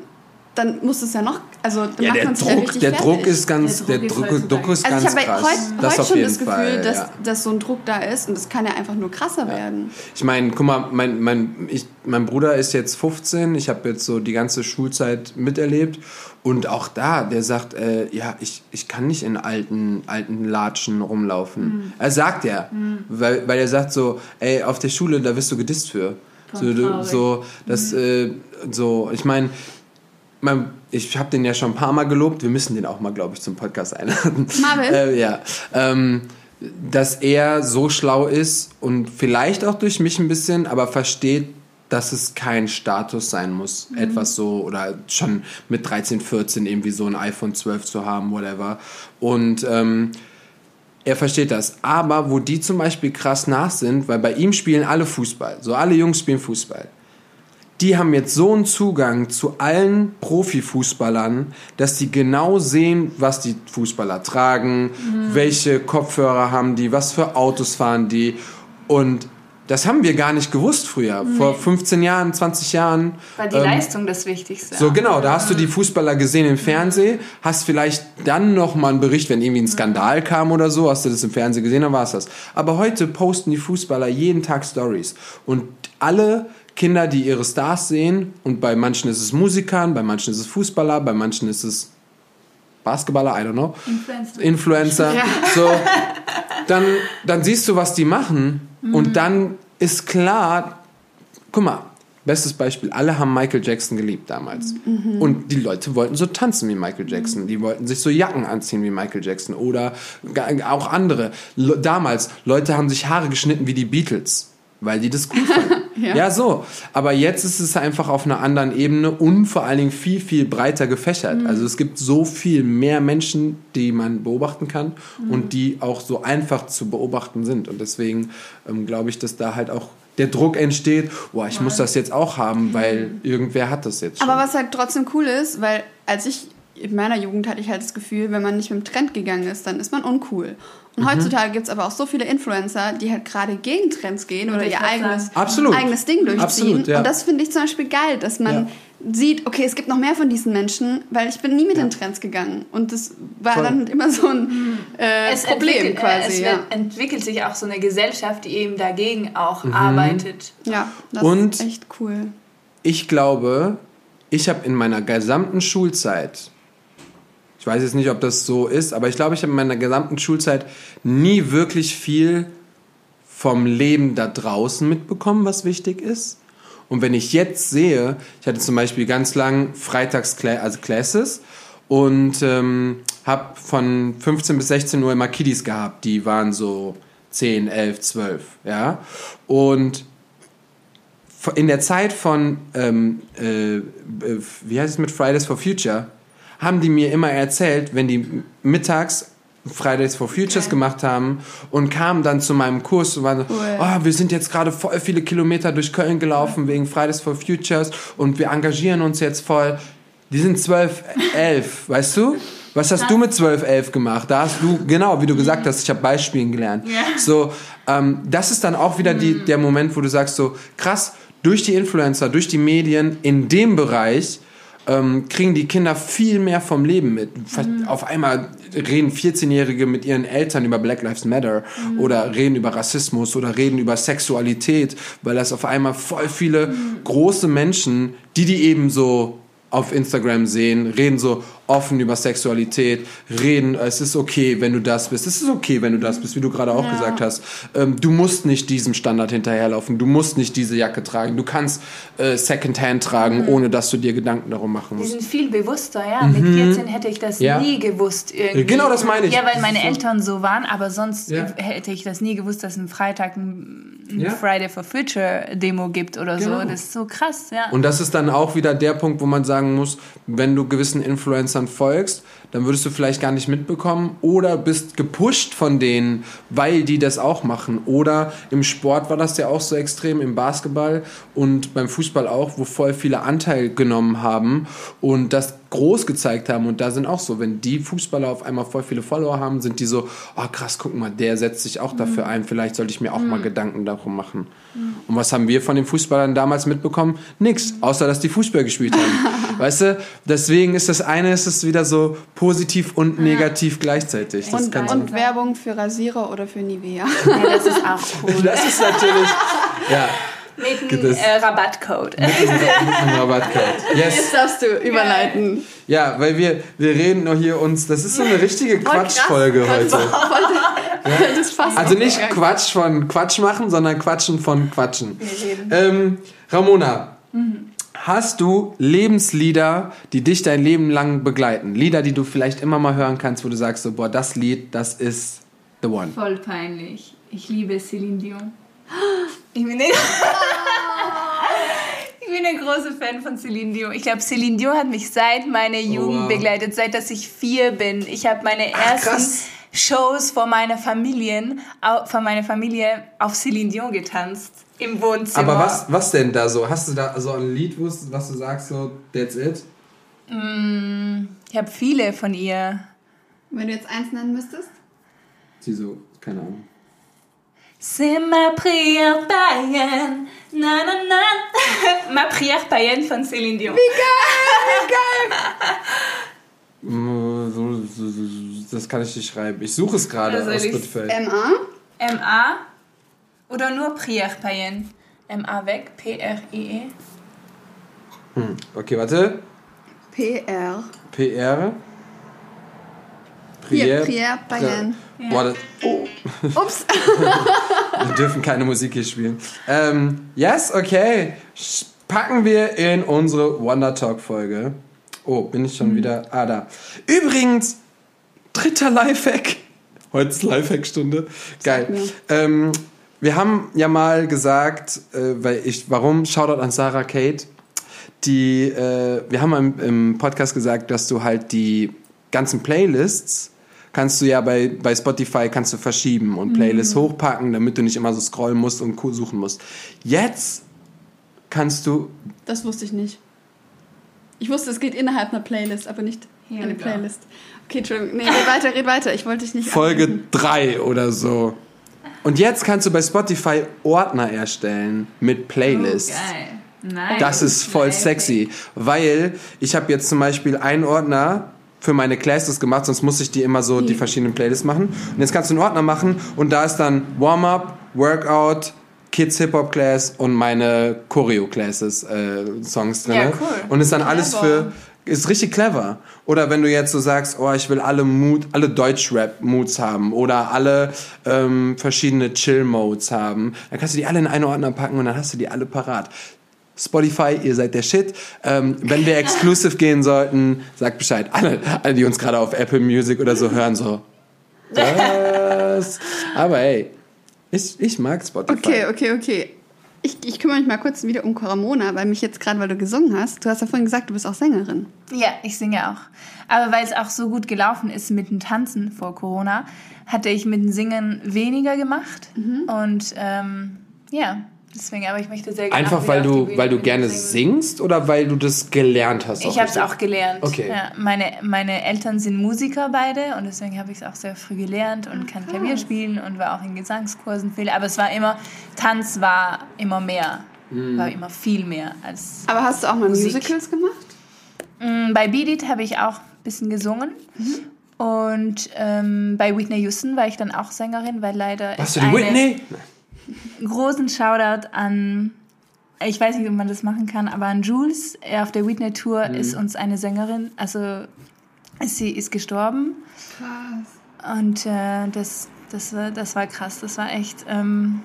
dann muss es ja noch, also dann ja, macht man Druck, ja richtig Der fertig. Druck ist ganz, der Druck, der Druck, Druck ist also ganz krass. Ich habe heute, schon das Gefühl, Fall, dass, ja. dass so ein Druck da ist und das kann ja einfach nur krasser ja. werden. Ich meine, guck mal, mein, mein, ich, mein Bruder ist jetzt 15, ich habe jetzt so die ganze Schulzeit miterlebt und auch da, der sagt, äh, ja, ich, ich kann nicht in alten, alten Latschen rumlaufen. Mhm. Er sagt ja, mhm. weil, weil er sagt so, ey, auf der Schule, da wirst du gedisst für. So, so, das, mhm. äh, so, ich meine, mein, ich habe den ja schon ein paar Mal gelobt. Wir müssen den auch mal, glaube ich, zum Podcast einladen. Marvin? Äh, ja. Ähm, dass er so schlau ist und vielleicht auch durch mich ein bisschen, aber versteht, dass es kein Status sein muss, mhm. etwas so oder schon mit 13, 14 irgendwie so ein iPhone 12 zu haben, whatever. Und ähm, er versteht das. Aber wo die zum Beispiel krass nach sind, weil bei ihm spielen alle Fußball, so alle Jungs spielen Fußball die haben jetzt so einen Zugang zu allen Profifußballern, dass die genau sehen, was die Fußballer tragen, mhm. welche Kopfhörer haben die, was für Autos fahren die. Und das haben wir gar nicht gewusst früher. Nee. Vor 15 Jahren, 20 Jahren. War die ähm, Leistung das Wichtigste. So genau, da hast du die Fußballer gesehen im Fernsehen, hast vielleicht dann noch mal einen Bericht, wenn irgendwie ein Skandal kam oder so, hast du das im Fernsehen gesehen, dann war es das. Aber heute posten die Fußballer jeden Tag Stories und alle Kinder, die ihre Stars sehen und bei manchen ist es Musikern, bei manchen ist es Fußballer, bei manchen ist es Basketballer, I don't know. Influencer. Influencer. Ja. So, dann, dann siehst du, was die machen mhm. und dann ist klar, guck mal, bestes Beispiel, alle haben Michael Jackson geliebt damals. Mhm. Und die Leute wollten so tanzen wie Michael Jackson. Die wollten sich so Jacken anziehen wie Michael Jackson oder auch andere. Damals, Leute haben sich Haare geschnitten wie die Beatles weil die das cool fanden. ja. ja. so. Aber jetzt ist es einfach auf einer anderen Ebene und vor allen Dingen viel, viel breiter gefächert. Mhm. Also es gibt so viel mehr Menschen, die man beobachten kann mhm. und die auch so einfach zu beobachten sind. Und deswegen ähm, glaube ich, dass da halt auch der Druck entsteht, boah, ich muss das jetzt auch haben, weil mhm. irgendwer hat das jetzt schon. Aber was halt trotzdem cool ist, weil als ich in meiner Jugend hatte ich halt das Gefühl, wenn man nicht mit dem Trend gegangen ist, dann ist man uncool. Und mhm. heutzutage gibt es aber auch so viele Influencer, die halt gerade gegen Trends gehen oder ihr eigenes, eigenes Ding durchziehen. Absolut, ja. Und das finde ich zum Beispiel geil, dass man ja. sieht, okay, es gibt noch mehr von diesen Menschen, weil ich bin nie mit ja. den Trends gegangen. Und das war Voll. dann immer so ein äh, Problem quasi. Es entwickelt sich auch so eine Gesellschaft, die eben dagegen auch mhm. arbeitet. Ja, das Und ist echt cool. Ich glaube, ich habe in meiner gesamten Schulzeit ich weiß jetzt nicht, ob das so ist, aber ich glaube, ich habe in meiner gesamten Schulzeit nie wirklich viel vom Leben da draußen mitbekommen, was wichtig ist. Und wenn ich jetzt sehe, ich hatte zum Beispiel ganz lang Freitags also Classes und ähm, habe von 15 bis 16 Uhr immer Kiddies gehabt, die waren so 10, 11, 12, ja. Und in der Zeit von, ähm, äh, wie heißt es mit Fridays for Future, haben die mir immer erzählt, wenn die mittags Fridays for Futures okay. gemacht haben und kamen dann zu meinem Kurs und waren so, oh, wir sind jetzt gerade voll viele Kilometer durch Köln gelaufen wegen Fridays for Futures und wir engagieren uns jetzt voll. Die sind zwölf, elf, weißt du? Was hast du mit 12, 11 gemacht? Da hast du, genau, wie du gesagt hast, ich habe Beispielen gelernt. Yeah. So, ähm, das ist dann auch wieder die, der Moment, wo du sagst so, krass, durch die Influencer, durch die Medien in dem Bereich ähm, kriegen die Kinder viel mehr vom Leben mit. Mhm. Auf einmal reden 14-Jährige mit ihren Eltern über Black Lives Matter mhm. oder reden über Rassismus oder reden über Sexualität, weil das auf einmal voll viele mhm. große Menschen, die die eben so auf Instagram sehen, reden so offen über Sexualität, reden, es ist okay, wenn du das bist, es ist okay, wenn du das bist, wie du gerade auch ja. gesagt hast. Ähm, du musst nicht diesem Standard hinterherlaufen, du musst nicht diese Jacke tragen, du kannst äh, Secondhand tragen, mhm. ohne dass du dir Gedanken darum machen musst. Die sind viel bewusster, ja. Mhm. Mit 14 hätte ich das ja. nie gewusst. Irgendwie. Genau, das meine ich. Ja, weil meine Eltern so waren, aber sonst ja. hätte ich das nie gewusst, dass ein Freitag ein. Friday for Future Demo gibt oder genau. so. Das ist so krass, ja. Und das ist dann auch wieder der Punkt, wo man sagen muss, wenn du gewissen Influencern folgst, dann würdest du vielleicht gar nicht mitbekommen oder bist gepusht von denen, weil die das auch machen. Oder im Sport war das ja auch so extrem, im Basketball und beim Fußball auch, wo voll viele Anteil genommen haben und das groß gezeigt haben. Und da sind auch so, wenn die Fußballer auf einmal voll viele Follower haben, sind die so, oh krass, guck mal, der setzt sich auch dafür mhm. ein, vielleicht sollte ich mir auch mhm. mal Gedanken darum machen. Mhm. Und was haben wir von den Fußballern damals mitbekommen? Nix, außer dass die Fußball gespielt haben. weißt du, deswegen ist das eine, ist es wieder so positiv und negativ gleichzeitig. Das und, und Werbung für Rasierer oder für Nivea. Ja, das ist auch cool. das ist natürlich, ja. Mit einem äh, Rabattcode. Mit einem Rabattcode. Yes. Jetzt darfst du überleiten. Ja, weil wir, wir reden noch hier uns. Das ist so eine richtige Quatschfolge heute. Ja? Also nicht Quatsch von Quatsch machen, sondern Quatschen von Quatschen. Ähm, Ramona, mhm. hast du Lebenslieder, die dich dein Leben lang begleiten? Lieder, die du vielleicht immer mal hören kannst, wo du sagst so, boah, das Lied, das ist the one. Voll peinlich. Ich liebe Celine Dion. Ich bin, eine, ich bin ein großer Fan von Celine Dion. Ich glaube, Celine Dion hat mich seit meiner Jugend oh, wow. begleitet, seit dass ich vier bin. Ich habe meine ersten Ach, Shows vor meiner Familie, von meiner Familie auf Celine Dion getanzt im Wohnzimmer. Aber was, was denn da so? Hast du da so ein Lied, was du sagst, so, that's it? Mm, ich habe viele von ihr. Wenn du jetzt eins nennen müsstest? Sie so, keine Ahnung. C'est ma prière païenne. Na, na, na. ma prière païenne von Céline Dion. Wie geil, wie geil. Das kann ich nicht schreiben. Ich suche es gerade aus Spotify. M-A? M-A? Oder nur prière païenne? M-A weg, P-R-I-E. Hm. Okay, warte. P-R. P-R. Prière, Prière païenne. Ja. Boah, das, oh. Ups. wir dürfen keine Musik hier spielen. Ähm, yes, okay. Packen wir in unsere Wonder Talk Folge. Oh, bin ich schon mhm. wieder. Ah, da. Übrigens, dritter Lifehack. Heute ist Lifehack-Stunde. Geil. Ähm, wir haben ja mal gesagt, äh, weil ich, warum? Shoutout an Sarah Kate. Die, äh, wir haben im, im Podcast gesagt, dass du halt die ganzen Playlists kannst du ja bei, bei Spotify kannst du verschieben und Playlists mhm. hochpacken, damit du nicht immer so scrollen musst und suchen musst. Jetzt kannst du. Das wusste ich nicht. Ich wusste, es geht innerhalb einer Playlist, aber nicht Hier eine Playlist. Okay, Entschuldigung. Nee, red weiter, red weiter. Ich wollte dich nicht. Folge 3 oder so. Und jetzt kannst du bei Spotify Ordner erstellen mit Playlists. Oh, geil. Nice. Das ist voll sexy, weil ich habe jetzt zum Beispiel einen Ordner, für meine Classes gemacht, sonst muss ich die immer so die verschiedenen Playlists machen. Und jetzt kannst du einen Ordner machen und da ist dann Warm-up, Workout, Kids Hip Hop Class und meine Choreo Classes äh, Songs drin. Ja, cool. Und ist dann alles für ist richtig clever. Oder wenn du jetzt so sagst, oh, ich will alle Mood, alle Deutsch-Rap-Moods haben oder alle ähm, verschiedene Chill-Modes haben, dann kannst du die alle in einen Ordner packen und dann hast du die alle parat. Spotify, ihr seid der Shit. Ähm, wenn wir exclusive gehen sollten, sagt Bescheid. Alle, alle, die uns gerade auf Apple Music oder so hören, so. Was? Aber ey, ich, ich mag Spotify. Okay, okay, okay. Ich, ich kümmere mich mal kurz wieder um Coramona, weil mich jetzt gerade, weil du gesungen hast, du hast ja vorhin gesagt, du bist auch Sängerin. Ja, ich singe auch. Aber weil es auch so gut gelaufen ist mit dem Tanzen vor Corona, hatte ich mit dem Singen weniger gemacht. Und ähm, ja, deswegen, aber ich möchte sehr gerne. Einfach weil wieder auf die du, Bühne weil du gerne singen. singst oder weil du das gelernt hast? Ich habe es auch gelernt. Okay. Ja, meine, meine Eltern sind Musiker beide und deswegen habe ich es auch sehr früh gelernt und kann Klavier spielen und war auch in Gesangskursen viel. Aber es war immer, Tanz war immer mehr, Mhm. war immer viel mehr als. Aber hast du auch mal Musik. Musicals gemacht? Mm, Bei Beat It habe ich auch ein bisschen gesungen. Und ähm, bei Whitney Houston war ich dann auch Sängerin, weil leider Was ist für die Whitney? Großen Shoutout an, ich weiß nicht, ob man das machen kann, aber an Jules. Er Auf der Whitney Tour Mhm. ist uns eine Sängerin, also sie ist gestorben. Krass. Und äh, das, das, war, das war krass, das war echt ähm,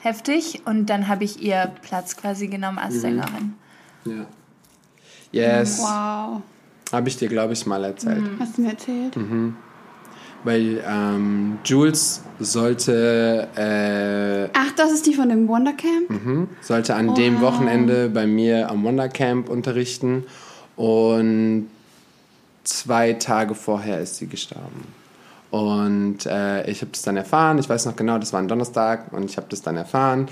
heftig. Und dann habe ich ihr Platz quasi genommen als Mhm. Sängerin. Ja. Yes. Wow. Habe ich dir, glaube ich, mal erzählt. Hast du mir erzählt? Mhm. Weil ähm, Jules sollte, äh, Ach, das ist die von dem Wondercamp? mhm, sollte an dem Wochenende bei mir am Wondercamp unterrichten. Und zwei Tage vorher ist sie gestorben. Und äh, ich habe das dann erfahren, ich weiß noch genau, das war ein Donnerstag und ich habe das dann erfahren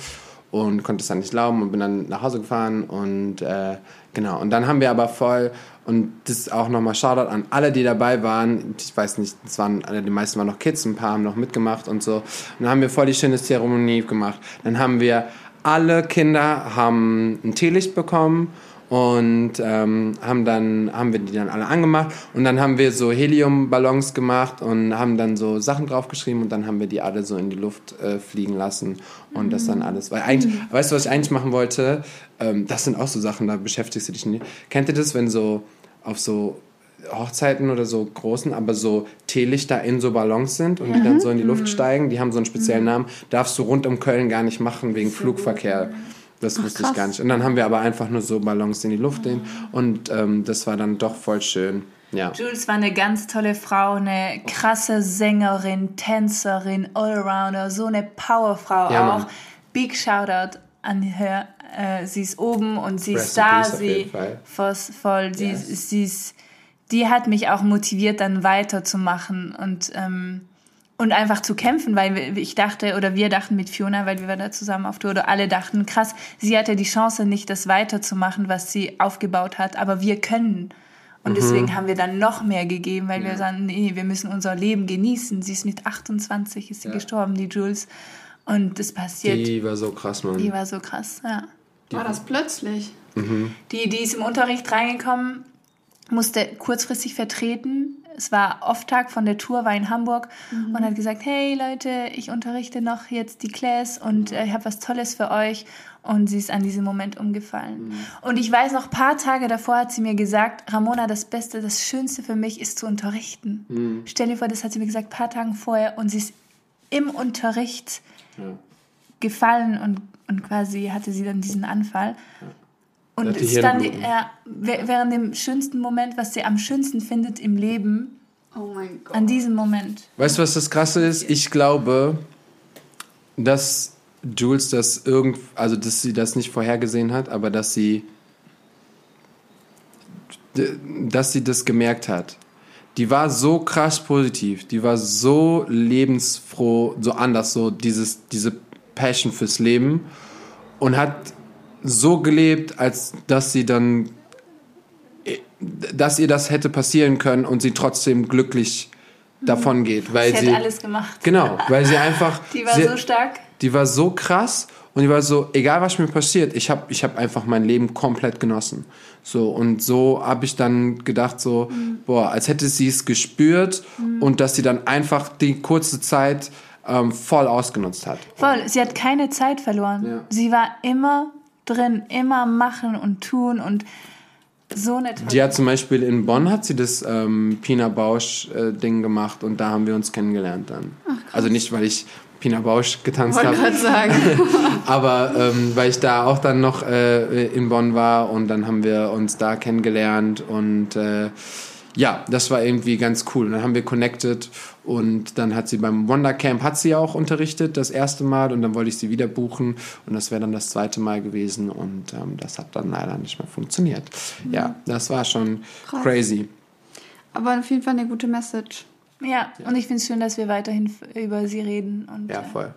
und konnte es dann nicht glauben und bin dann nach Hause gefahren. Und äh, genau. Und dann haben wir aber voll, und das ist auch nochmal Shoutout an alle, die dabei waren. Ich weiß nicht, es waren die meisten waren noch Kids, ein paar haben noch mitgemacht und so. Und dann haben wir voll die schöne Zeremonie gemacht. Dann haben wir, alle Kinder haben ein Teelicht bekommen und ähm, haben dann haben wir die dann alle angemacht. Und dann haben wir so Heliumballons gemacht und haben dann so Sachen draufgeschrieben und dann haben wir die alle so in die Luft äh, fliegen lassen und das dann alles. Weil eigentlich weißt du was ich eigentlich machen wollte? Ähm, das sind auch so Sachen da beschäftigst du dich nicht. Kennt ihr das wenn so auf so Hochzeiten oder so großen, aber so Teelichter in so Ballons sind und die dann so in die Luft steigen, die haben so einen speziellen Namen, darfst du rund um Köln gar nicht machen wegen Flugverkehr. Das wusste ich krass. gar nicht. Und dann haben wir aber einfach nur so Ballons in die Luft nehmen und ähm, das war dann doch voll schön. Ja. Jules war eine ganz tolle Frau, eine krasse Sängerin, Tänzerin, Allrounder, so eine Powerfrau Ja, auch. Mann. Big Shoutout an her. Äh, sie ist oben und sie ist da. Sie voll sie, Yes. sie ist, die hat mich auch motiviert, dann weiterzumachen und ähm, und einfach zu kämpfen, weil ich dachte oder wir dachten mit Fiona, weil wir waren da zusammen auf Tour, oder alle dachten, krass, sie hatte die Chance nicht, das weiterzumachen, was sie aufgebaut hat, aber wir können. Und deswegen haben wir dann noch mehr gegeben, weil wir sagen, nee, wir müssen unser Leben genießen. Sie ist mit 28 ist sie gestorben, die Jules. Und das passiert. Die, Die war so krass, Mann. war so krass, ja. War das plötzlich? Die, die ist im Unterricht reingekommen, musste kurzfristig vertreten. Es war Off-Tag von der Tour, war in Hamburg und hat gesagt, hey Leute, ich unterrichte noch jetzt die Class und äh, ich habe was Tolles für euch. Und sie ist an diesem Moment umgefallen. Und ich weiß noch, ein paar Tage davor hat sie mir gesagt, Ramona, das Beste, das Schönste für mich ist zu unterrichten. Stell dir vor, das hat sie mir gesagt, ein paar Tage vorher und sie ist im Unterricht gefallen und, und quasi hatte sie dann diesen Anfall. Und die ist dann die, ja, während dem schönsten Moment, was sie am schönsten findet im Leben, Oh mein Gott. an diesem Moment. Weißt du, was das Krasse ist? Ich glaube, dass Jules das irgend, also dass sie das nicht vorhergesehen hat, aber dass sie, dass sie das gemerkt hat. Die war so krass positiv, die war so lebensfroh, so anders, so dieses, diese Passion fürs Leben und hat so gelebt, als dass sie dann, dass ihr das hätte passieren können und sie trotzdem glücklich davon geht, weil Sie sie, hat alles gemacht. genau, weil sie einfach, Die war sie, so stark. die war so krass und die war so, egal was mir passiert, ich habe ich hab einfach mein Leben komplett genossen. So, und so habe ich dann gedacht, so, boah, als hätte sie es gespürt und dass sie dann einfach die kurze Zeit ähm, voll ausgenutzt hat. Voll, sie hat keine Zeit verloren. Ja. Sie war immer drin, immer machen und tun und so eine tolle Die hat zum Beispiel in Bonn hat sie das ähm, Pina Bausch äh, Ding gemacht und da haben wir uns kennengelernt dann. also nicht, weil ich Pina Bausch getanzt habe. sagen. Aber ähm, weil ich da auch dann noch äh, in Bonn war und dann haben wir uns da kennengelernt und äh, ja, das war irgendwie ganz cool. Und dann haben wir connected und dann hat sie beim Wondercamp hat sie auch unterrichtet das erste Mal und dann wollte ich sie wieder buchen und das wäre dann das zweite Mal gewesen und ähm, das hat dann leider nicht mehr funktioniert. Ja, das war schon Krass. crazy. Aber auf jeden Fall eine gute Message. Ja, und ich finde es schön, dass wir weiterhin über sie reden. Und, Ja, äh, voll.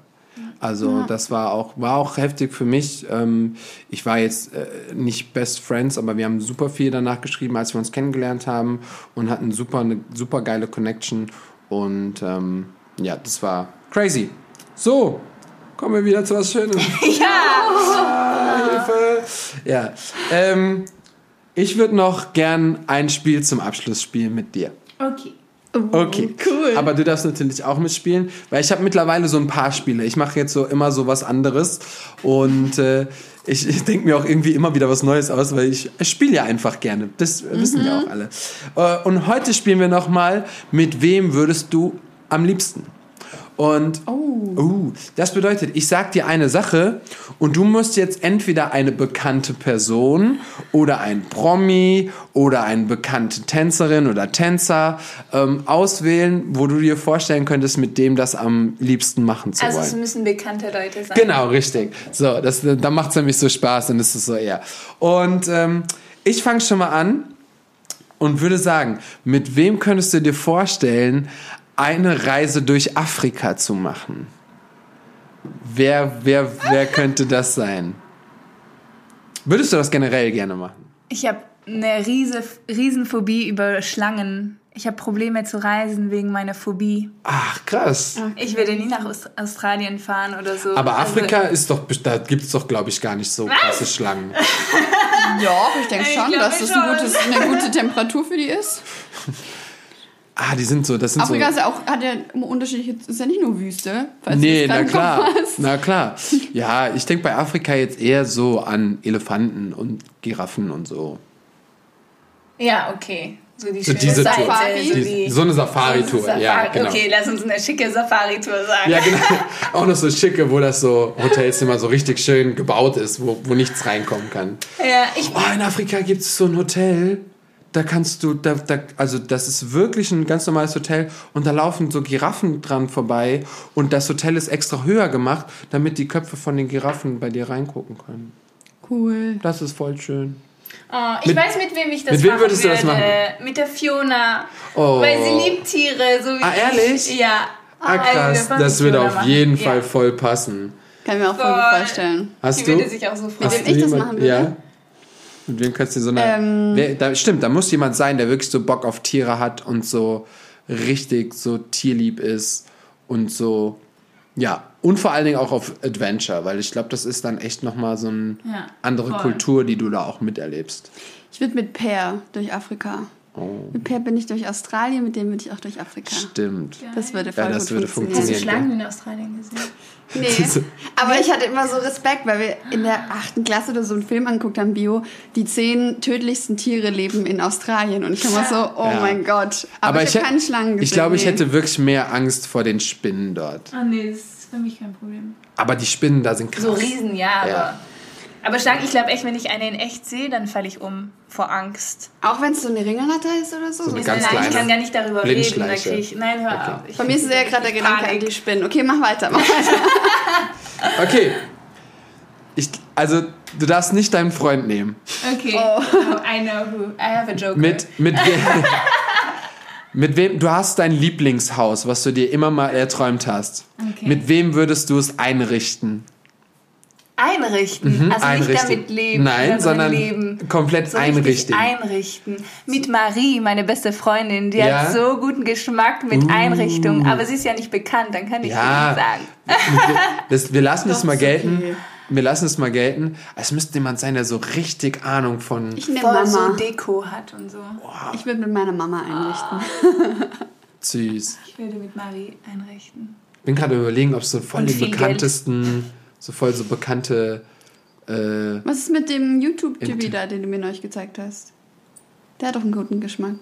Also das war auch, war auch heftig für mich. Ähm, ich war jetzt äh, nicht Best Friends, aber wir haben super viel danach geschrieben, als wir uns kennengelernt haben und hatten super eine super geile Connection. Und ähm, ja, das war crazy. So, kommen wir wieder zu was Schönem. ja! Hilfe! Ja. Ähm, ich würde noch gern ein Spiel zum Abschluss spielen mit dir. Okay. Okay, cool. Aber du darfst natürlich auch mitspielen, weil ich habe mittlerweile so ein paar Spiele. Ich mache jetzt so immer so was anderes und äh, ich, ich denke mir auch irgendwie immer wieder was Neues aus, weil ich, ich spiele ja einfach gerne. Das wissen ja auch alle. Äh, und heute spielen wir noch mal mit wem würdest du am liebsten? Und uh, das bedeutet, ich sag dir eine Sache und du musst jetzt entweder eine bekannte Person oder ein Promi oder eine bekannte Tänzerin oder Tänzer ähm, auswählen, wo du dir vorstellen könntest, mit dem das am liebsten machen zu Also es wollen. müssen bekannte Leute sein. Genau, richtig. So, das, da macht es nämlich so Spaß und das ist so eher. Und ähm, ich fange schon mal an und würde sagen, mit wem könntest du dir vorstellen, eine Reise durch Afrika zu machen? Wer, wer, wer könnte das sein? Würdest du das generell gerne machen? Ich habe eine riese, Riesenphobie über Schlangen. Ich habe Probleme zu reisen wegen meiner Phobie. Ach, krass. Ich würde nie nach Aus- Australien fahren oder so. Aber Also- Afrika ist doch, da gibt es doch, glaube ich, gar nicht so krasse Schlangen. Ja, ich denke schon, dass das ein gutes, eine gute Temperatur für die ist. Ah, die sind so, das sind Afrika so. ist ja auch, hat ja unterschiedliche, ist ja nicht nur Wüste. falls du Nee, na klar. Na klar. Ja, ich denke bei Afrika jetzt eher so an Elefanten und Giraffen und so. Ja, okay. So die So diese Seite. Tour. So, Die, die, so eine Safari-Tour. Safari. Ja, genau. Okay, lass uns eine schicke Safari-Tour sagen. Ja, genau. Auch noch so schicke, wo das so Hotelzimmer so richtig schön gebaut ist, wo, wo nichts reinkommen kann. Ja, ich, Oh, in Afrika gibt es so ein Hotel. Da kannst du, da, da, also das ist wirklich ein ganz normales Hotel und da laufen so Giraffen dran vorbei und das Hotel ist extra höher gemacht, damit die Köpfe von den Giraffen bei dir reingucken können. Cool. Das ist voll schön. oh, ich Mit- weiß, mit wem ich das mit wem machen würdest du das würde. machen? Mit der Fiona. Oh. Weil sie liebt Tiere. So wie Ah, ich. ehrlich? Ja. Ah, Also, krass. Das würde auf machen. jeden Ja. Fall voll passen. Kann ich mir auch voll gut Voll. vorstellen. Hast Die du? würde sich auch so freuen. Hast wem ich das machen würde? Ja. Mit wem kannst du so eine. Ähm. wer, da, stimmt, da muss jemand sein, der wirklich so Bock auf Tiere hat und so richtig so tierlieb ist und so. Ja, und vor allen Dingen auch auf Adventure, weil ich glaube, das ist dann echt nochmal so eine Ja, andere voll. Kultur, die du da auch miterlebst. Ich würde mit Per durch Afrika. Oh, Mit Per bin ich durch Australien, mit dem würde ich auch durch Afrika. stimmt. Das würde voll Ja, das gut würde Hast du funktionieren. Schlangen in Australien gesehen? Nee, aber ich hatte immer so Respekt, weil wir in der achten Klasse oder so einen Film angeguckt haben, Bio, die zehn tödlichsten Tiere leben in Australien. Und ich war so, oh Ja. mein Gott. Aber, ich habe hätt- keine Schlangen gesehen. Ich glaube, ich nee. hätte wirklich mehr Angst vor den Spinnen dort. Ah, nee, das ist für mich kein Problem. Aber die Spinnen da sind krass. So Riesen, ja, Ja. aber. Aber Schlangen, ich glaube echt, wenn ich eine in echt sehe, dann falle ich um vor Angst. Auch wenn es so eine Ringelnatter ist oder so. So eine ganz nein, kleine ich kann gar nicht darüber reden. Da ich, nein, hör auf. Ich Bei mir ist es ja gerade der Gedanke die Spinnen. Okay, mach weiter. Mach weiter. Okay. Ich, also, du darfst nicht deinen Freund nehmen. Okay, oh. I know who. I have a joke. Mit, mit, we mit wem, du hast dein Lieblingshaus, was du dir immer mal erträumt hast. Okay. Mit wem würdest du es einrichten? Einrichten. also einrichten. nicht damit leben. Nein, sondern leben. komplett so einrichten. einrichten. Mit Marie, meine beste Freundin, die Ja? hat so guten Geschmack mit Uh. Einrichtung, aber sie ist ja nicht bekannt, dann kann ich Ja. nicht sagen. Das, wir lassen es mal gelten. okay. Wir lassen es mal gelten. Es müsste jemand sein, der so richtig Ahnung von. Ich nehme Voll so Mama. Deko hat und so. Ich würde mit meiner Mama einrichten. Süß. Ich würde mit Marie einrichten. bin gerade überlegen, ob es so voll Und die viel bekanntesten, so voll so bekannte. Äh, Was ist mit dem YouTube-Typ Int- da, den du mir neulich gezeigt hast? Der hat doch einen guten Geschmack.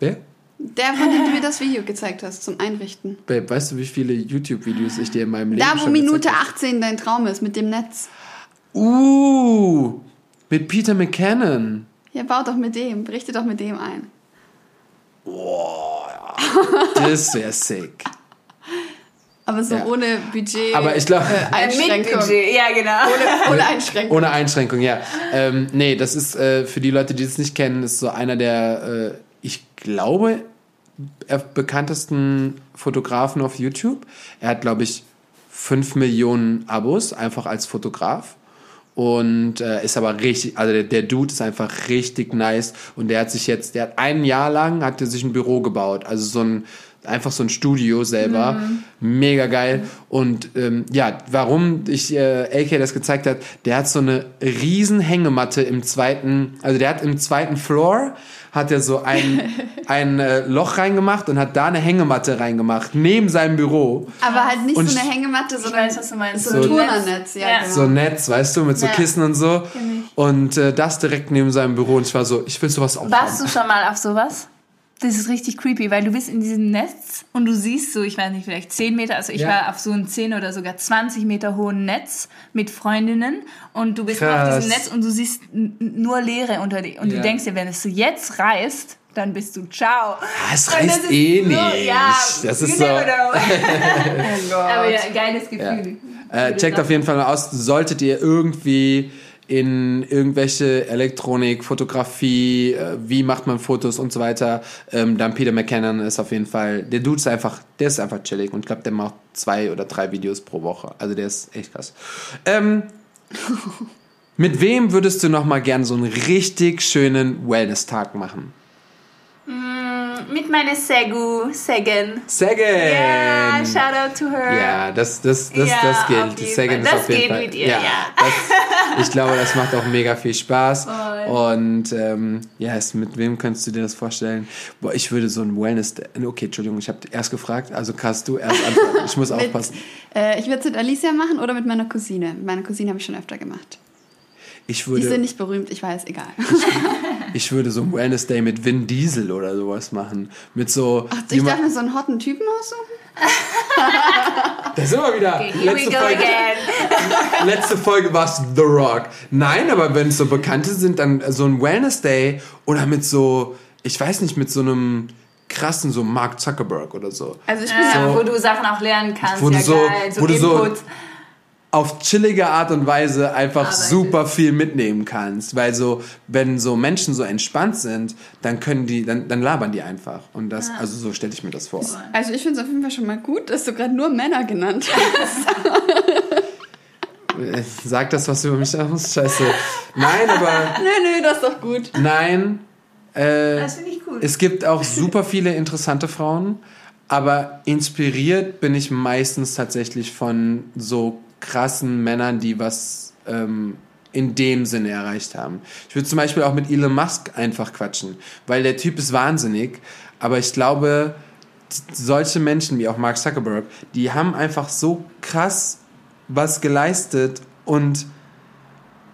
wer? Der, von dem du mir das Video gezeigt hast, zum Einrichten. Babe, weißt du, wie viele YouTube-Videos ich dir in meinem Leben Da, wo schon Minute gezeigt habe? 18 dein Traum ist, mit dem Netz. Uh, mit Peter McKinnon. Ja, baut doch mit dem, berichte doch mit dem ein. Das wäre sick. Aber so Ja. ohne Budget. Aber ich glaub- Äh, Einschränkung. Mit Budget, ja genau. Ohne, ohne Einschränkung. Ohne Einschränkung, ja. Ähm, nee, das ist äh, für die Leute, die es nicht kennen, ist so einer der, äh, ich glaube, er- bekanntesten Fotografen auf YouTube. Er hat, glaube ich, 5 Millionen Abos, einfach als Fotograf. Und äh, ist aber richtig, also der, der Dude ist einfach richtig nice. Und der hat sich jetzt, der hat ein Jahr lang, hat er sich ein Büro gebaut. Also so ein, einfach so ein Studio selber. Mega geil. Und ähm, ja, warum ich äh, AK das gezeigt hat, der hat so eine riesen Hängematte im zweiten, also der hat im zweiten Floor, hat er so ein, ein äh, Loch reingemacht und hat da eine Hängematte reingemacht, neben seinem Büro. Aber halt nicht Und so eine ich- Hängematte, sondern weiß, was du meinst. so ein Turnernetz. Ja, Ja. genau. So ein Netz, weißt du, mit so Ja. Kissen und so. Und äh, das direkt neben seinem Büro. Und ich war so, ich will sowas auch Warst du schon mal auf sowas? Das ist richtig creepy, weil du bist in diesem Netz und du siehst so, ich weiß nicht, vielleicht 10 Meter, also ich Ja. war auf so einem 10 oder sogar 20 Meter hohen Netz mit Freundinnen und du bist nur auf Krass. diesem Netz und du siehst nur Leere unter dir. Und Ja. du denkst dir, wenn es so jetzt reißt, dann bist du ciao. Ah, es reißt eh so, nicht. Ja, Das ist so. Oh. Aber ja, geiles Gefühl. Äh, checkt auf jeden Fall mal aus, solltet ihr irgendwie in irgendwelche Elektronik, Fotografie, äh, wie macht man Fotos und so weiter, ähm, dann Peter McKinnon ist auf jeden Fall, der Dude ist einfach, der ist einfach chillig und ich glaube, der macht zwei oder drei Videos pro Woche. Also der ist echt krass. Ähm, mit wem würdest du noch mal gern so einen richtig schönen Wellness-Tag machen? Mit meiner Segu, Segen. Sagan! Ja, shout out to her. Ja, das, das, das, Ja, das gilt. Fall. ist Das auf jeden geht Fall. mit ihr, ja. Das, ich glaube, das macht auch mega viel Spaß. Voll. Und ähm, ja, es- mit wem könntest du dir das vorstellen? Boah, ich würde so ein Wellness. Okay, Entschuldigung, ich habe erst gefragt, also kannst du erst antworten. Ich muss Mit, aufpassen. äh, ich würde es mit Alicia machen oder mit meiner Cousine. Mit meiner Cousine habe ich schon öfter gemacht. Ich Die sind würde, nicht berühmt, ich weiß, egal. ich würde so ein Wellness Day mit Vin Diesel oder sowas machen. Mit so. Ach, ich darf mir so einen hotten Typen aussuchen? da sind wir wieder. Here we Letzte go Folge, again. letzte Folge war es The Rock. Nein, aber wenn es so Bekannte sind, dann so ein Wellness Day oder mit so, ich weiß nicht, mit so einem krassen, so Mark Zuckerberg oder so. Also ich bin Ja, So- wo du Sachen auch lernen kannst. Wo du ja, so- geil. So wo du so- Input. Auf chillige Art und Weise einfach Arbeitet. super viel mitnehmen kannst. Weil so, wenn so Menschen so entspannt sind, dann können die, dann, dann labern die einfach. Und das, also so stelle ich mir das vor. Also ich finde es auf jeden Fall schon mal gut, dass du gerade nur Männer genannt hast. Äh, Sag das, was du über mich aus. Scheiße. Nein, aber nö, nö, das ist doch gut. nein. Äh, Das finde ich cool. Es gibt auch super viele interessante Frauen, aber inspiriert bin ich meistens tatsächlich von so krassen Männern, die was ähm, in dem Sinne erreicht haben. Ich würde zum Beispiel auch mit Elon Musk einfach quatschen, weil der Typ ist wahnsinnig, aber ich glaube, solche Menschen wie auch Mark Zuckerberg, die haben einfach so krass was geleistet und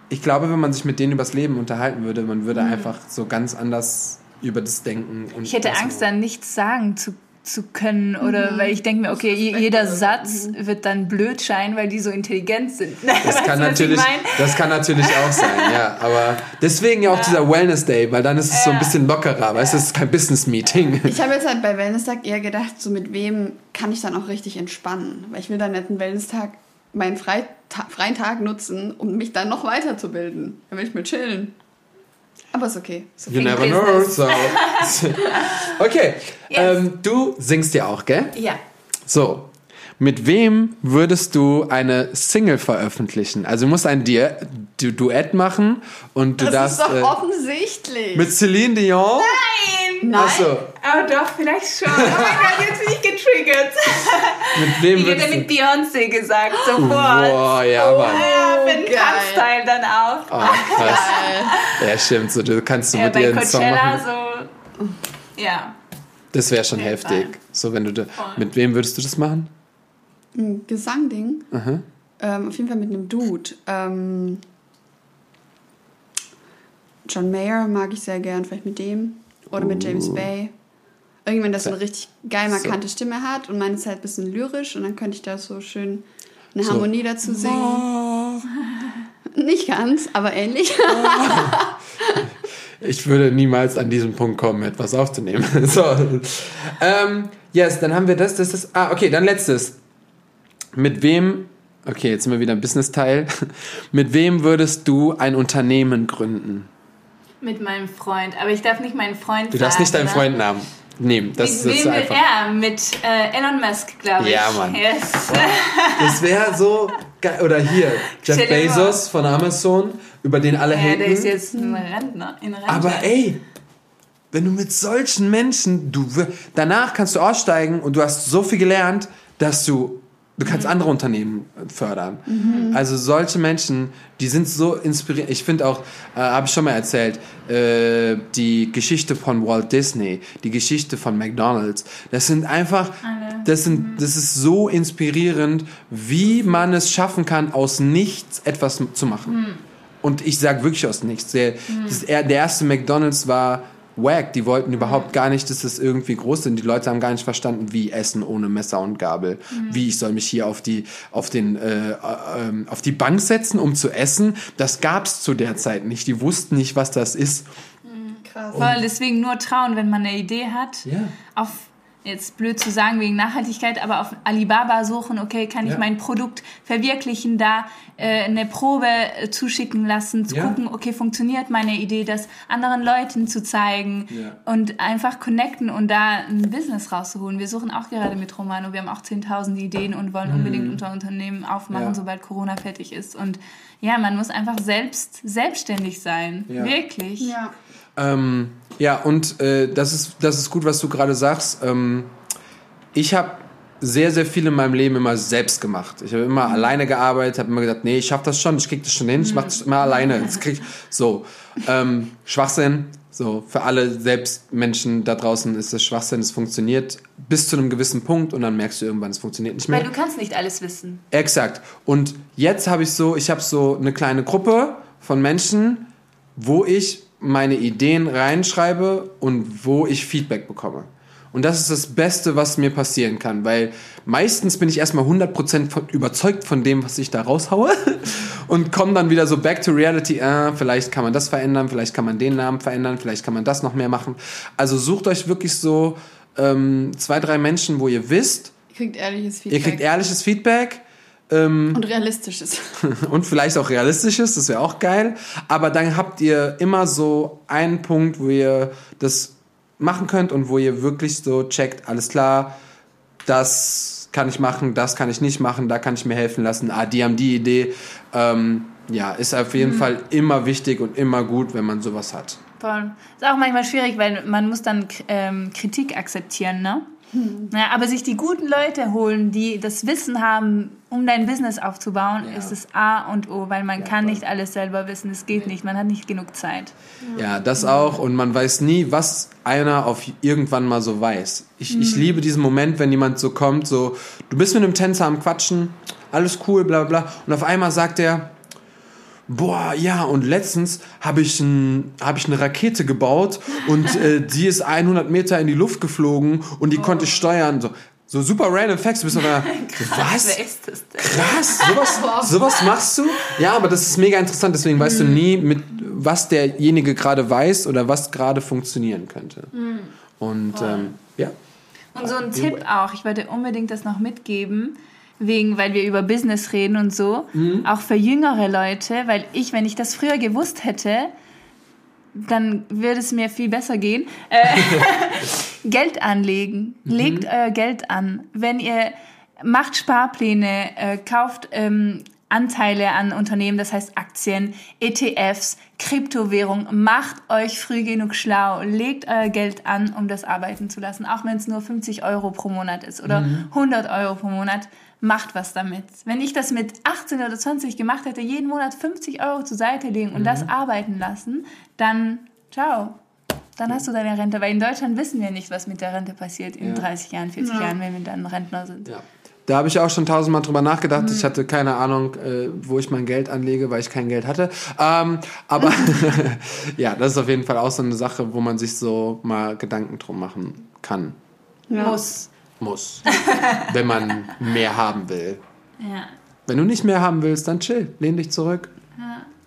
ich glaube, wenn man sich mit denen übers Leben unterhalten würde, man würde einfach so ganz anders über das denken. Und Ich hätte Angst, so. dann nichts sagen zu, zu können. Oder weil ich denke mir, okay, je- jeder Satz wird dann blöd scheinen, weil die so intelligent sind. Das kann, natürlich, das kann natürlich auch sein, ja. Aber deswegen ja auch dieser Wellness Day, weil dann ist es so ein bisschen lockerer, weißt du, es ist kein Business Meeting. Ich habe jetzt halt bei Wellness-Tag eher gedacht, so mit wem kann ich dann auch richtig entspannen. Weil ich will dann nicht einen Wellness-Tag, meinen Freita freien Tag nutzen, um mich dann noch weiterzubilden. Dann will ich mir chillen. Aber ist okay. Ist okay. You never know. So. Okay, ähm, du singst ja auch, gell? Ja. So, mit wem würdest du eine Single veröffentlichen? Also du musst ein Di du Duett machen und du Das darfst ist doch äh, offensichtlich. mit Celine Dion. Nein! Nein. Achso, Oh doch, vielleicht schon. Oh mein Gott, jetzt bin ich getriggert. mit wem Ich hätte mit? Beyoncé gesagt, sofort. Boah, ja, Mann. Ja, für den geil. Tanzteil dann auch. Oh, krass. Ja, stimmt. So, du kannst du Ja, mit ihr einen Song machen. so. Ja. Das wäre schon heftig. Fall. So, wenn du da, mit wem würdest du das machen? Ein Gesangding. Ähm, auf jeden Fall mit einem Dude. Ähm, John Mayer mag ich sehr gern, vielleicht mit dem. Oder mit James Bay. Irgendwann das so eine richtig geil markante so. Stimme hat und meine ist halt ein bisschen lyrisch und dann könnte ich da so schön eine so. Harmonie dazu singen. Oh. Nicht ganz, aber ähnlich. Oh. Ich würde niemals an diesen Punkt kommen, etwas aufzunehmen. so. Ähm, yes, dann haben wir das, das ist. Ah, okay, dann letztes. Mit wem, okay, jetzt sind wir wieder im Business-Teil. Mit wem würdest du ein Unternehmen gründen? Mit meinem Freund. Aber ich darf nicht meinen Freund Du darfst nicht deinen ne? Freund Namen nehmen. Das, mit wem will er? Mit äh, Elon Musk, glaube ich. Ja, Mann. Yes. Das wäre so geil. Oder hier, Jeff Bezos von Amazon, über den alle ja, haten. der ist jetzt ein Rentner. In Rente. Aber ey, wenn du mit solchen Menschen, du danach kannst du aussteigen und du hast so viel gelernt, dass du Du kannst andere Unternehmen fördern. Mhm. Also solche Menschen, die sind so inspirierend. Ich finde auch, äh, habe ich schon mal erzählt, äh, die Geschichte von Walt Disney, die Geschichte von McDonald's. Das sind einfach, das sind, mhm. das ist so inspirierend, wie man es schaffen kann, aus nichts etwas zu machen. Mhm. Und ich sage wirklich aus nichts. Der, mhm. das, der erste McDonald's war wack. Die wollten überhaupt gar nicht, dass es irgendwie groß sind. Die Leute haben gar nicht verstanden, wie Essen ohne Messer und Gabel. Mhm. Wie ich soll mich hier auf die, auf den, äh, äh, auf die Bank setzen, um zu essen. Das gab's zu der Zeit nicht. Die wussten nicht, was das ist. Mhm, krass. Voll, deswegen nur trauen, wenn man eine Idee hat. Ja. Auf jetzt blöd zu sagen wegen Nachhaltigkeit, aber auf Alibaba suchen, okay, kann ich ja. mein Produkt verwirklichen, da äh, eine Probe äh, zuschicken lassen, zu ja. gucken, okay, funktioniert meine Idee, das anderen Leuten zu zeigen ja. und einfach connecten und da ein Business rauszuholen. Wir suchen auch gerade mit Romano, wir haben auch 10.000 Ideen und wollen mhm. unbedingt unser Unternehmen aufmachen, sobald Corona fertig ist und ja, man muss einfach selbst selbstständig sein, wirklich. Ja. Ähm, ja, und äh, das, ist, das ist gut, was du gerade sagst. Ähm, ich habe sehr, sehr viel in meinem Leben immer selbst gemacht. Ich habe immer mhm. alleine gearbeitet, habe immer gesagt, nee, ich schaffe das schon, ich krieg das schon hin, ich mache das immer alleine. Das krieg, so, ähm, Schwachsinn. So, für alle Selbstmenschen da draußen ist das Schwachsinn, es funktioniert bis zu einem gewissen Punkt und dann merkst du irgendwann, es funktioniert nicht mehr. Weil du kannst nicht alles wissen. Exakt. Und jetzt habe ich so, ich habe so eine kleine Gruppe von Menschen, wo ich meine Ideen reinschreibe und wo ich Feedback bekomme. Und das ist das Beste, was mir passieren kann, weil meistens bin ich erstmal 100% von, überzeugt von dem, was ich da raushaue und komme dann wieder so back to reality, äh, vielleicht kann man das verändern, vielleicht kann man den Namen verändern, vielleicht kann man das noch mehr machen. Also sucht euch wirklich so ähm, zwei, drei Menschen, wo ihr wisst, ihr kriegt ehrliches Feedback. Ihr kriegt ehrliches Feedback ähm, und realistisches. und vielleicht auch realistisches, das wäre auch geil. Aber dann habt ihr immer so einen Punkt, wo ihr das machen könnt und wo ihr wirklich so checkt, alles klar, das kann ich machen, das kann ich nicht machen, da kann ich mir helfen lassen. Ah, die haben die Idee. Ähm, ja, ist auf jeden mhm. Fall immer wichtig und immer gut, wenn man sowas hat. Voll. Ist auch manchmal schwierig, weil man muss dann ähm, Kritik akzeptieren, ne? Hm. Ja, aber sich die guten Leute holen, die das Wissen haben, um dein Business aufzubauen, ja. ist das A und O, weil man ja, kann voll. nicht alles selber wissen. Es geht nicht, man hat nicht genug Zeit. Ja, das auch. Und man weiß nie, was einer auf irgendwann mal so weiß. Ich, mhm. ich liebe diesen Moment, wenn jemand so kommt, so, du bist mit einem Tänzer am Quatschen, alles cool, bla bla, und auf einmal sagt er, boah, ja, und letztens habe ich, ein, hab ich eine Rakete gebaut und äh, die ist 100 Meter in die Luft geflogen und die oh. konnte ich steuern. So, so super random Facts. Du bist aber, was? Wer ist das denn? Krass, sowas, sowas machst du? Ja, aber das ist mega interessant, deswegen weißt du mhm. nie, mit was derjenige gerade weiß oder was gerade funktionieren könnte. Mhm. Und ähm, ja. Und so ein Tipp auch, ich wollte unbedingt das noch mitgeben wegen, weil wir über Business reden und so, mhm. auch für jüngere Leute, weil ich, wenn ich das früher gewusst hätte, dann würde es mir viel besser gehen. Äh, Geld anlegen. Mhm. Legt euer Geld an. Wenn ihr macht Sparpläne, äh, kauft ähm, Anteile an Unternehmen, das heißt Aktien, ETFs, Kryptowährung, macht euch früh genug schlau, legt euer Geld an, um das arbeiten zu lassen, auch wenn es nur 50 Euro pro Monat ist oder mhm. 100 Euro pro Monat macht was damit. Wenn ich das mit 18 oder 20 gemacht hätte, jeden Monat 50 Euro zur Seite legen und mhm. das arbeiten lassen, dann ciao. Dann hast du deine Rente. Weil in Deutschland wissen wir nicht, was mit der Rente passiert in ja. 30 Jahren, 40 ja. Jahren, wenn wir dann Rentner sind. Ja. Da habe ich auch schon tausendmal drüber nachgedacht. Ich hatte keine Ahnung, äh, wo ich mein Geld anlege, weil ich kein Geld hatte. Ähm, aber ja, das ist auf jeden Fall auch so eine Sache, wo man sich so mal Gedanken drum machen kann. Muss. Muss. wenn man mehr haben will. Ja. Wenn du nicht mehr haben willst, dann chill. Lehn dich zurück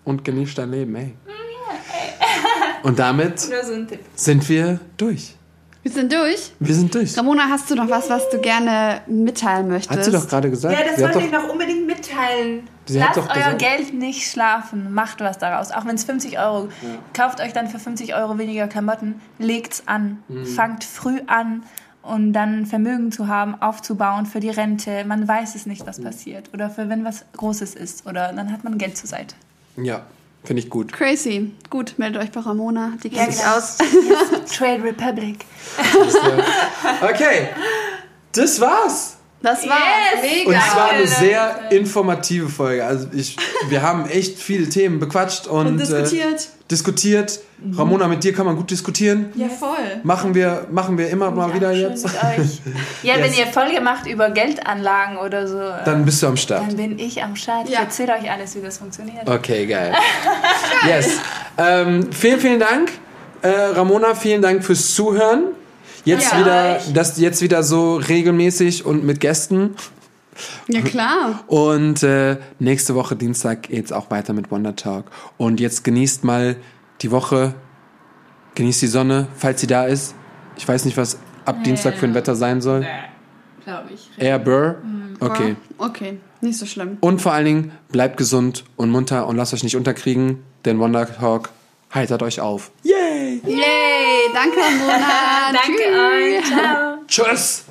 und genieß dein Leben, ey. Und damit Nur so ein Tipp. sind wir durch. Wir sind durch. Wir sind durch. Ramona, hast du noch was, was du gerne mitteilen möchtest? Hat sie doch gerade gesagt. Ja, das sie wollte ich doch, noch unbedingt mitteilen. Sie Lasst euer gesagt- Geld nicht schlafen. Macht was daraus. Auch wenn es 50 Euro. Kauft euch dann für 50 Euro weniger Klamotten. Legt's an. Mhm. Fangt früh an. Und dann Vermögen zu haben, aufzubauen für die Rente. Man weiß es nicht, was passiert. Oder für wenn was Großes ist. Oder dann hat man Geld zur Seite. ja, finde ich gut. Crazy. Gut, meldet euch bei Ramona. Die kennt sich genau. aus. Trade Republic. Okay, das war's. Das war's. Yes. Und Mega. es war eine sehr informative Folge. Also ich, wir haben echt viele Themen bequatscht und, Und diskutiert. Äh, diskutiert. Ramona, mit dir kann man gut diskutieren. ja, voll. Machen wir, machen wir immer mal wieder Schön jetzt. mit euch. Ja, Yes. wenn ihr Folge macht über Geldanlagen oder so, äh, Dann bist du am Start. dann bin ich am Start. Ich Ja. erzähle euch alles, wie das funktioniert. Okay, geil. yes. Ähm, vielen, vielen Dank. Äh, Ramona, vielen Dank fürs Zuhören. Jetzt Ja. wieder, das jetzt wieder so regelmäßig und mit Gästen. Ja, klar. Und äh, nächste Woche Dienstag geht's auch weiter mit Wonder Talk. Und jetzt genießt mal die Woche, genießt die Sonne, falls sie da ist. Ich weiß nicht, was ab Dienstag für ein Wetter sein soll. Glaube ich. Air Burr. Okay. Okay, nicht so schlimm. Und vor allen Dingen bleibt gesund und munter und lasst euch nicht unterkriegen, denn Wonder Talk heitert euch auf. Yay! Yay, danke Ramona. Danke Tschüss. euch. Ciao. Tschüss!